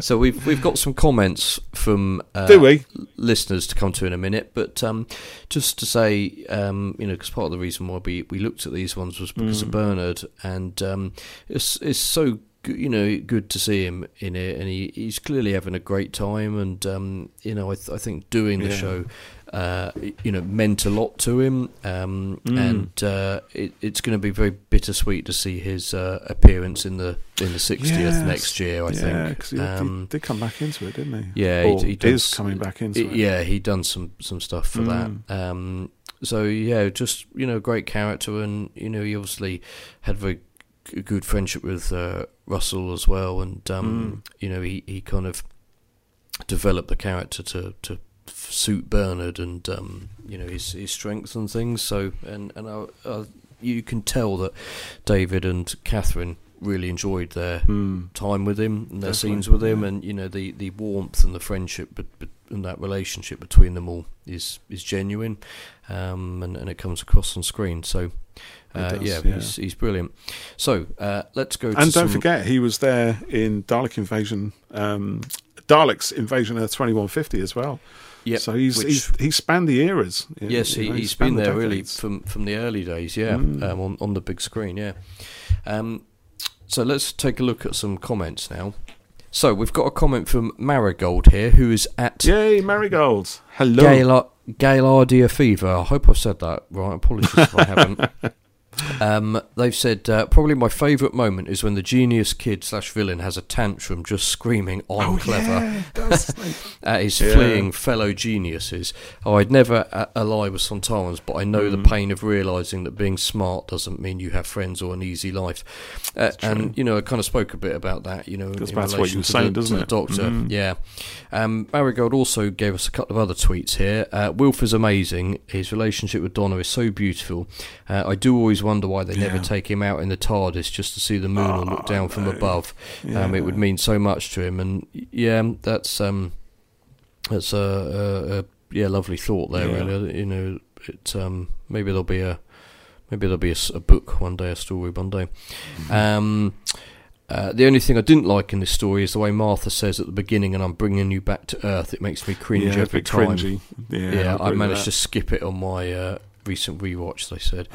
so we've we've got some comments from uh, Do we? listeners to come to in a minute, but um, just to say, um, you know, because part of the reason why we, we looked at these ones was because Mm. of Bernard, and um, it's it's so you know good to see him in it, and he, he's clearly having a great time, and um, you know, I, th- I think doing the Yeah. show. Uh, you know, meant a lot to him, um, Mm. and uh, it, it's going to be very bittersweet to see his uh, appearance in the in the sixtieth Yes. next year. I yeah, think. because he, Um, he did come back into it, didn't he? yeah, or he, he is coming back into it- it. Yeah, he done some some stuff for Mm. that. Um, so yeah, just you know, great character, and you know, he obviously had very g- good friendship with uh, Russell as well, and um, you know, he, he kind of developed the character to to suit Bernard and um, you know his his strengths and things. So and and I, uh, you can tell that David and Catherine really enjoyed their Mm. time with him and their Definitely, scenes with him, yeah. and you know the, the warmth and the friendship but, but, and that relationship between them all is is genuine, um, and and it comes across on screen. So Uh, does, yeah, yeah. He's, he's brilliant. So uh, let's go. To And don't forget, he was there in Dalek Invasion, um, Dalek's Invasion of 2150 as well. Yeah, so he's, which- he's he's spanned the eras. you Yes, know, he, has been the there really from from the early days. Yeah, Mm. um, on on the big screen. Yeah. Um, so let's take a look at some comments now. So we've got a comment from Marigold here, who is at Yay, Marigold! Hello. Gaillardia Fever. I hope I've said that right. Apologies if I haven't. Um, they've said uh, probably my favourite moment is when the genius kid slash villain has a tantrum, just screaming "I'm oh, clever" Yeah, at his Yeah. fleeing fellow geniuses. Oh, I'd never uh, ally with Sontarans, but I know the Mm. pain of realising that being smart doesn't mean you have friends or an easy life. Uh, and you know, I kind of spoke a bit about that. You know, Goes in back to what you were saying, the, doesn't it? Doctor. Mm. Yeah. Um, Marigold also gave us a couple of other tweets here. Uh, Wilf is amazing. His relationship with Donna is so beautiful. Uh, I do always wonder why they never take him out in the TARDIS just to see the moon or look Oh, down from no. above. Um, it would mean so much to him, and yeah, that's um, that's a, a, a yeah lovely thought there. Yeah. Really, you know, it um, maybe there'll be a maybe there'll be a book one day, a story one day. Mm-hmm. Um, uh, the only thing I didn't like in this story is the way Martha says at the beginning, "And I'm bringing you back to Earth." It makes me cringe yeah, a every time. cringy. Yeah, Yeah, I, I agree with managed that. to skip it on my uh, recent rewatch. They said.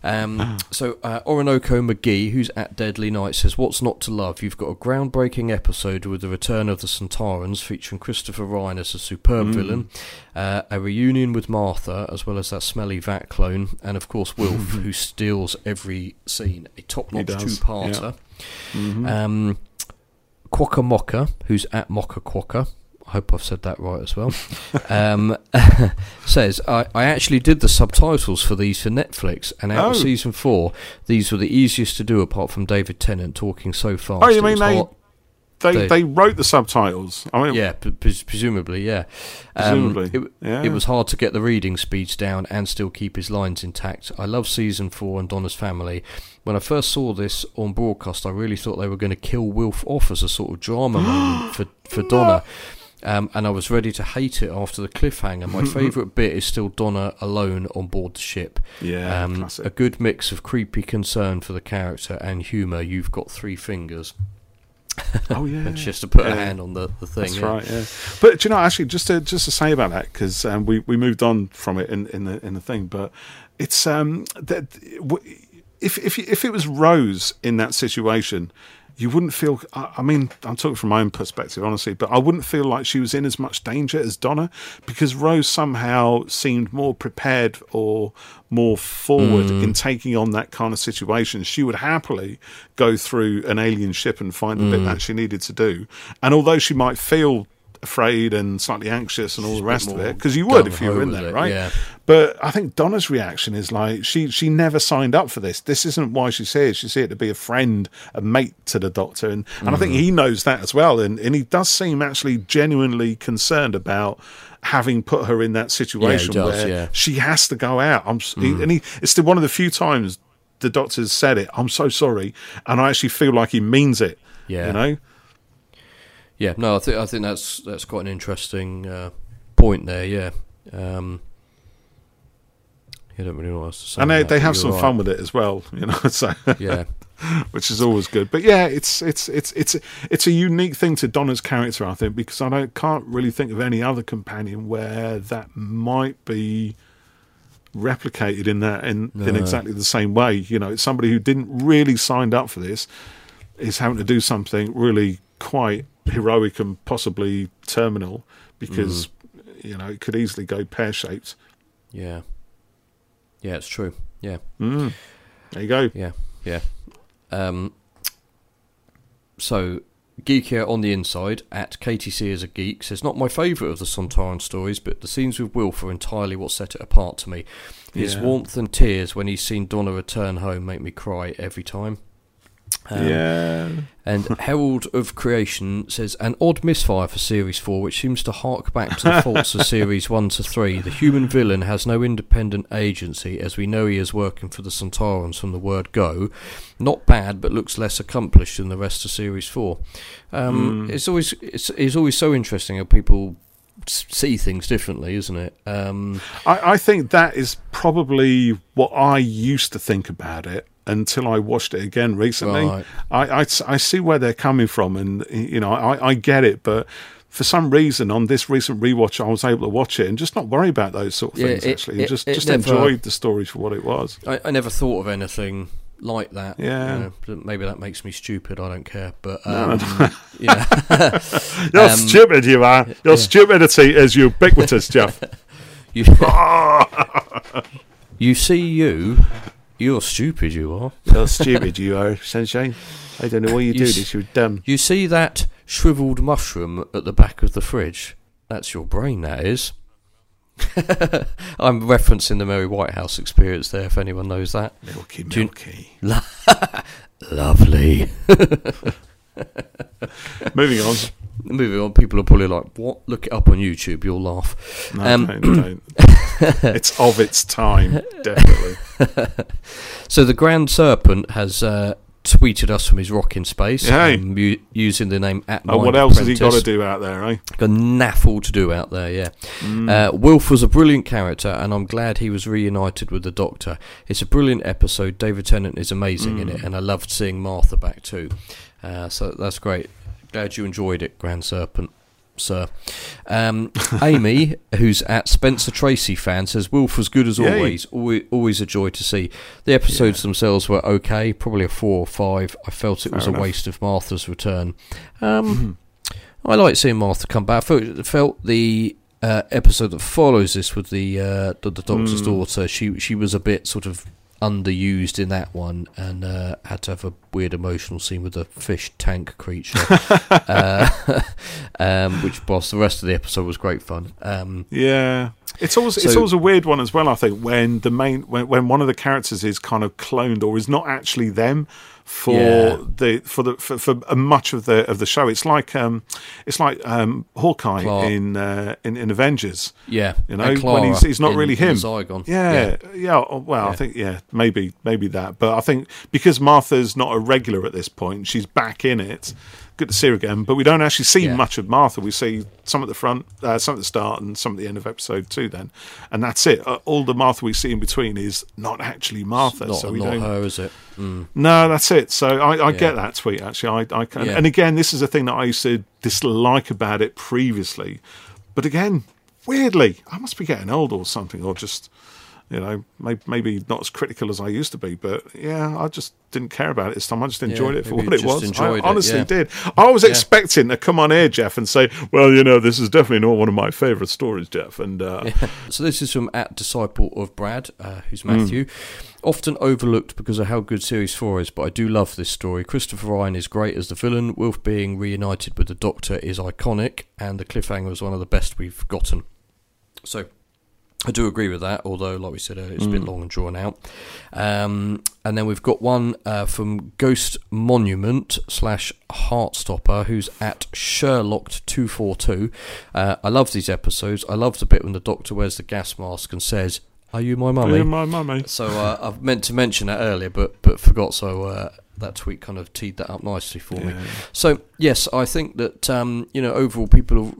um, so uh, Orinoco McGee, who's at Deadly Night, says, "What's not to love? You've got a groundbreaking episode with the return of the Sontarans, featuring Christopher Ryan as a superb Mm. villain, uh, a reunion with Martha, as well as that smelly Vat clone, and of course Wilf, who steals every scene. A top-notch two-parter." Mhm. Um, Quokka Mocka, who's at Mocka Quokka, I hope I've said that right as well, um, says, I, I actually did the subtitles for these for Netflix, and out of Oh. season four, these were the easiest to do apart from David Tennant talking so fast. Oh, you mean they- they, they- they wrote the subtitles. I mean, yeah, p- presumably, yeah. Um, Presumably, it, yeah. it was hard to get the reading speeds down and still keep his lines intact. I love season four and Donna's family. When I first saw this on broadcast, I really thought they were going to kill Wilf off as a sort of drama moment for for Donna. Um, and I was ready to hate it after the cliffhanger. My favourite bit is still Donna alone on board the ship. yeah, Um, classic. a good mix of creepy concern for the character and humour. You've got three fingers. oh yeah, And she has to put Yeah. her hand on the, the thing. That's yeah. right, yeah. But do you know, actually, just to just to say about that, because um, we we moved on from it in, in the in the thing, but it's um that if if if it was Rose in that situation. You wouldn't feel. I I mean, I'm talking from my own perspective, honestly, but I wouldn't feel like she was in as much danger as Donna because Rose somehow seemed more prepared or more forward in hmm. taking on that kind of situation. She would happily go through an alien ship and find the bit hmm. that she needed to do. And although she might feel afraid and slightly anxious and all the rest of it, because you would if you were in there, it, right? yeah. But I think Donna's reaction is like she she never signed up for this. This isn't why she's here. She's here to be a friend, a mate to the Doctor, and, and I think Mm-hmm. he knows that as well. And and he does seem actually genuinely concerned about having put her in that situation does, where yeah. Mm. she has to go out. I'm he, and he it's the, one of the few times the Doctor's said it. I'm so sorry, and I actually feel like he means it. Yeah. you know. Yeah, no, I think I think that's that's quite an interesting uh, point there. Yeah, um, I don't really know what else to say. And they, they have some right. fun with it as well, you know. So Yeah, which is always good. But yeah, it's it's it's it's it's a unique thing to Donna's character, I think, because I don't, can't really think of any other companion where that might be replicated in that in, in exactly the same way. You know, it's somebody who didn't really signed up for this is having to do something really quite heroic and possibly terminal because you know it could easily go pear shaped. yeah, yeah. It's true. Yeah, Mm. There you go. yeah, yeah. Um, so Geekier on the inside at KTC as a geek says not my favourite of the Sontaran stories, but the scenes with Wilf are entirely what set it apart to me. His Yeah. warmth and tears when he's seen Donna return home make me cry every time. Um, yeah. And Herald of Creation says an odd misfire for Series 4, which seems to hark back to the faults of Series 1 to 3. The human villain has no independent agency, as we know he is working for the Sontarans from the word go. Not bad, but looks less accomplished than the rest of Series 4. Um, Mm. It's always it's, it's always so interesting how people see things differently, isn't it? Um, I, I think that is probably what I used to think about it until I watched it again recently. Right. I, I, I see where they're coming from, and you know, I, I get it, but. For some reason, on this recent rewatch, I was able to watch it and just not worry about those sort of Yeah, things. it- actually, it- just it just never- enjoyed the story for what it was. I, I never thought of anything like that. Yeah. you know, maybe that makes me stupid. I don't care, but um, you know, You're Um, stupid, you are. Your stupidity is ubiquitous, Jeff. you, you see you, you're stupid. You are. You're stupid, you are, sunshine. I don't know why you, do s- this. You're dumb. You see that shriveled mushroom at the back of the fridge? That's your brain, that is. I'm referencing the Mary Whitehouse experience there, if anyone knows that. Milky, Do you- milky. Lovely. Moving on. Moving on, people are probably like, what? Look it up on YouTube, you'll laugh. No, Um, don't, don't. it's of its time, definitely. So the Grand Serpent has uh, tweeted us from his rocking space Hey. um, using the name at Oh, what else has he got to do out there, eh? Got naffle to do out there, yeah. Mm. Uh, Wilf was a brilliant character, and I'm glad he was reunited with the Doctor. It's a brilliant episode. David Tennant is amazing in it, Mm. and I loved seeing Martha back too. Uh, so that's great. Glad you enjoyed it, Grand Serpent, sir. Um, Amy, who's at Spencer Tracy fan, says Wilf was good as Yay. always. always. Always a joy to see. The episodes themselves were okay, probably a four or five. I felt it was Fair a waste of Martha's return. Um, I like seeing Martha come back. I felt, felt the uh, episode that follows this with the uh, the, the Doctor's Mm. daughter. She she was a bit sort of underused in that one, and uh, had to have a weird emotional scene with a fish tank creature, uh, um, which whilst the rest of the episode was great fun. Um, Yeah, it's always it's always a weird one as well. I think when the main when, when one of the characters is kind of cloned or is not actually them for Yeah. the for the for, for uh, much of the of the show. It's like um it's like um Hawkeye Clark. in uh, in in Avengers. yeah, You know, when he's- he's not in- really him. Zygon. Yeah, yeah. oh, well, I think yeah, maybe maybe that. But I think because Martha's not a regular at this point, she's back in it. Good to see her again, but we don't actually see Yeah. much of Martha. We see some at the front, uh, some at the start, and some at the end of episode two. Then, and that's it. Uh, all the Martha we see in between is not actually Martha. Not, so we not don't. her, is it? Mm. No, that's it. So I, I Yeah. get that tweet actually. I, I can, Yeah. and again, this is a thing that I used to dislike about it previously, but again, weirdly, I must be getting old or something, or just you know, maybe, maybe not as critical as I used to be. But yeah, I just didn't care about it this time. I just enjoyed it for what it was. I it, honestly yeah. did. I was Yeah. expecting to come on here, Jeff, and say, "Well, you know, this is definitely not one of my favourite stories, Jeff." And uh, So this is from at disciple of Brad, uh, who's. Matthew. Often overlooked because of how good Series Four is, but I do love this story. Christopher Ryan is great as the villain. Wilf being reunited with the Doctor is iconic, and the cliffhanger is one of the best we've gotten. So. I do agree with that, although, like we said earlier, it's a bit Mm. long and drawn out. Um, and then we've got one uh, from Ghost Monument slash Heartstopper, who's at Sherlocked242. Uh, I love these episodes. I love the bit when the Doctor wears the gas mask and says, Are you my mummy? yeah, my mummy. So uh, I've meant to mention that earlier, but but forgot. So uh, that tweet kind of teed that up nicely for me. So yes, I think that um, you know overall people have,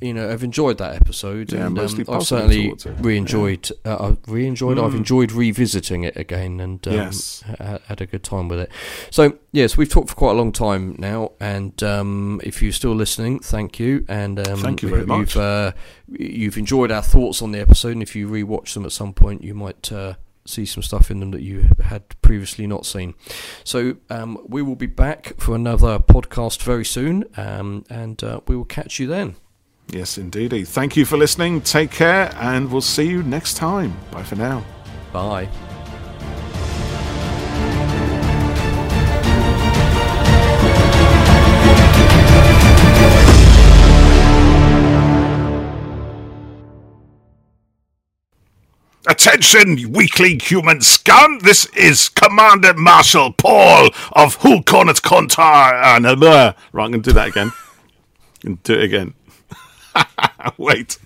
you know have enjoyed that episode, Yeah, and um, I've certainly re-enjoyed. Uh, I've re-enjoyed. I've Mm. enjoyed revisiting it again, and um, Yes. ha- had a good time with it. So yes, we've talked for quite a long time now, and um, if you're still listening, thank you, and um, Thank you very much. You've uh, you've enjoyed our thoughts on the episode, and if you rewatch them at some point, you might. Uh, see some stuff in them that you had previously not seen. So um, we will be back for another podcast very soon, um, and uh, we will catch you then. Yes, indeedy. Thank you for listening. Take care, and we'll see you next time. Bye for now. Bye. Attention, you weakling human scum! This is Commander Marshal Paul of Hulkornet Kontar. And uh, blah. right, I'm going to do that again. I'm do it again. Wait.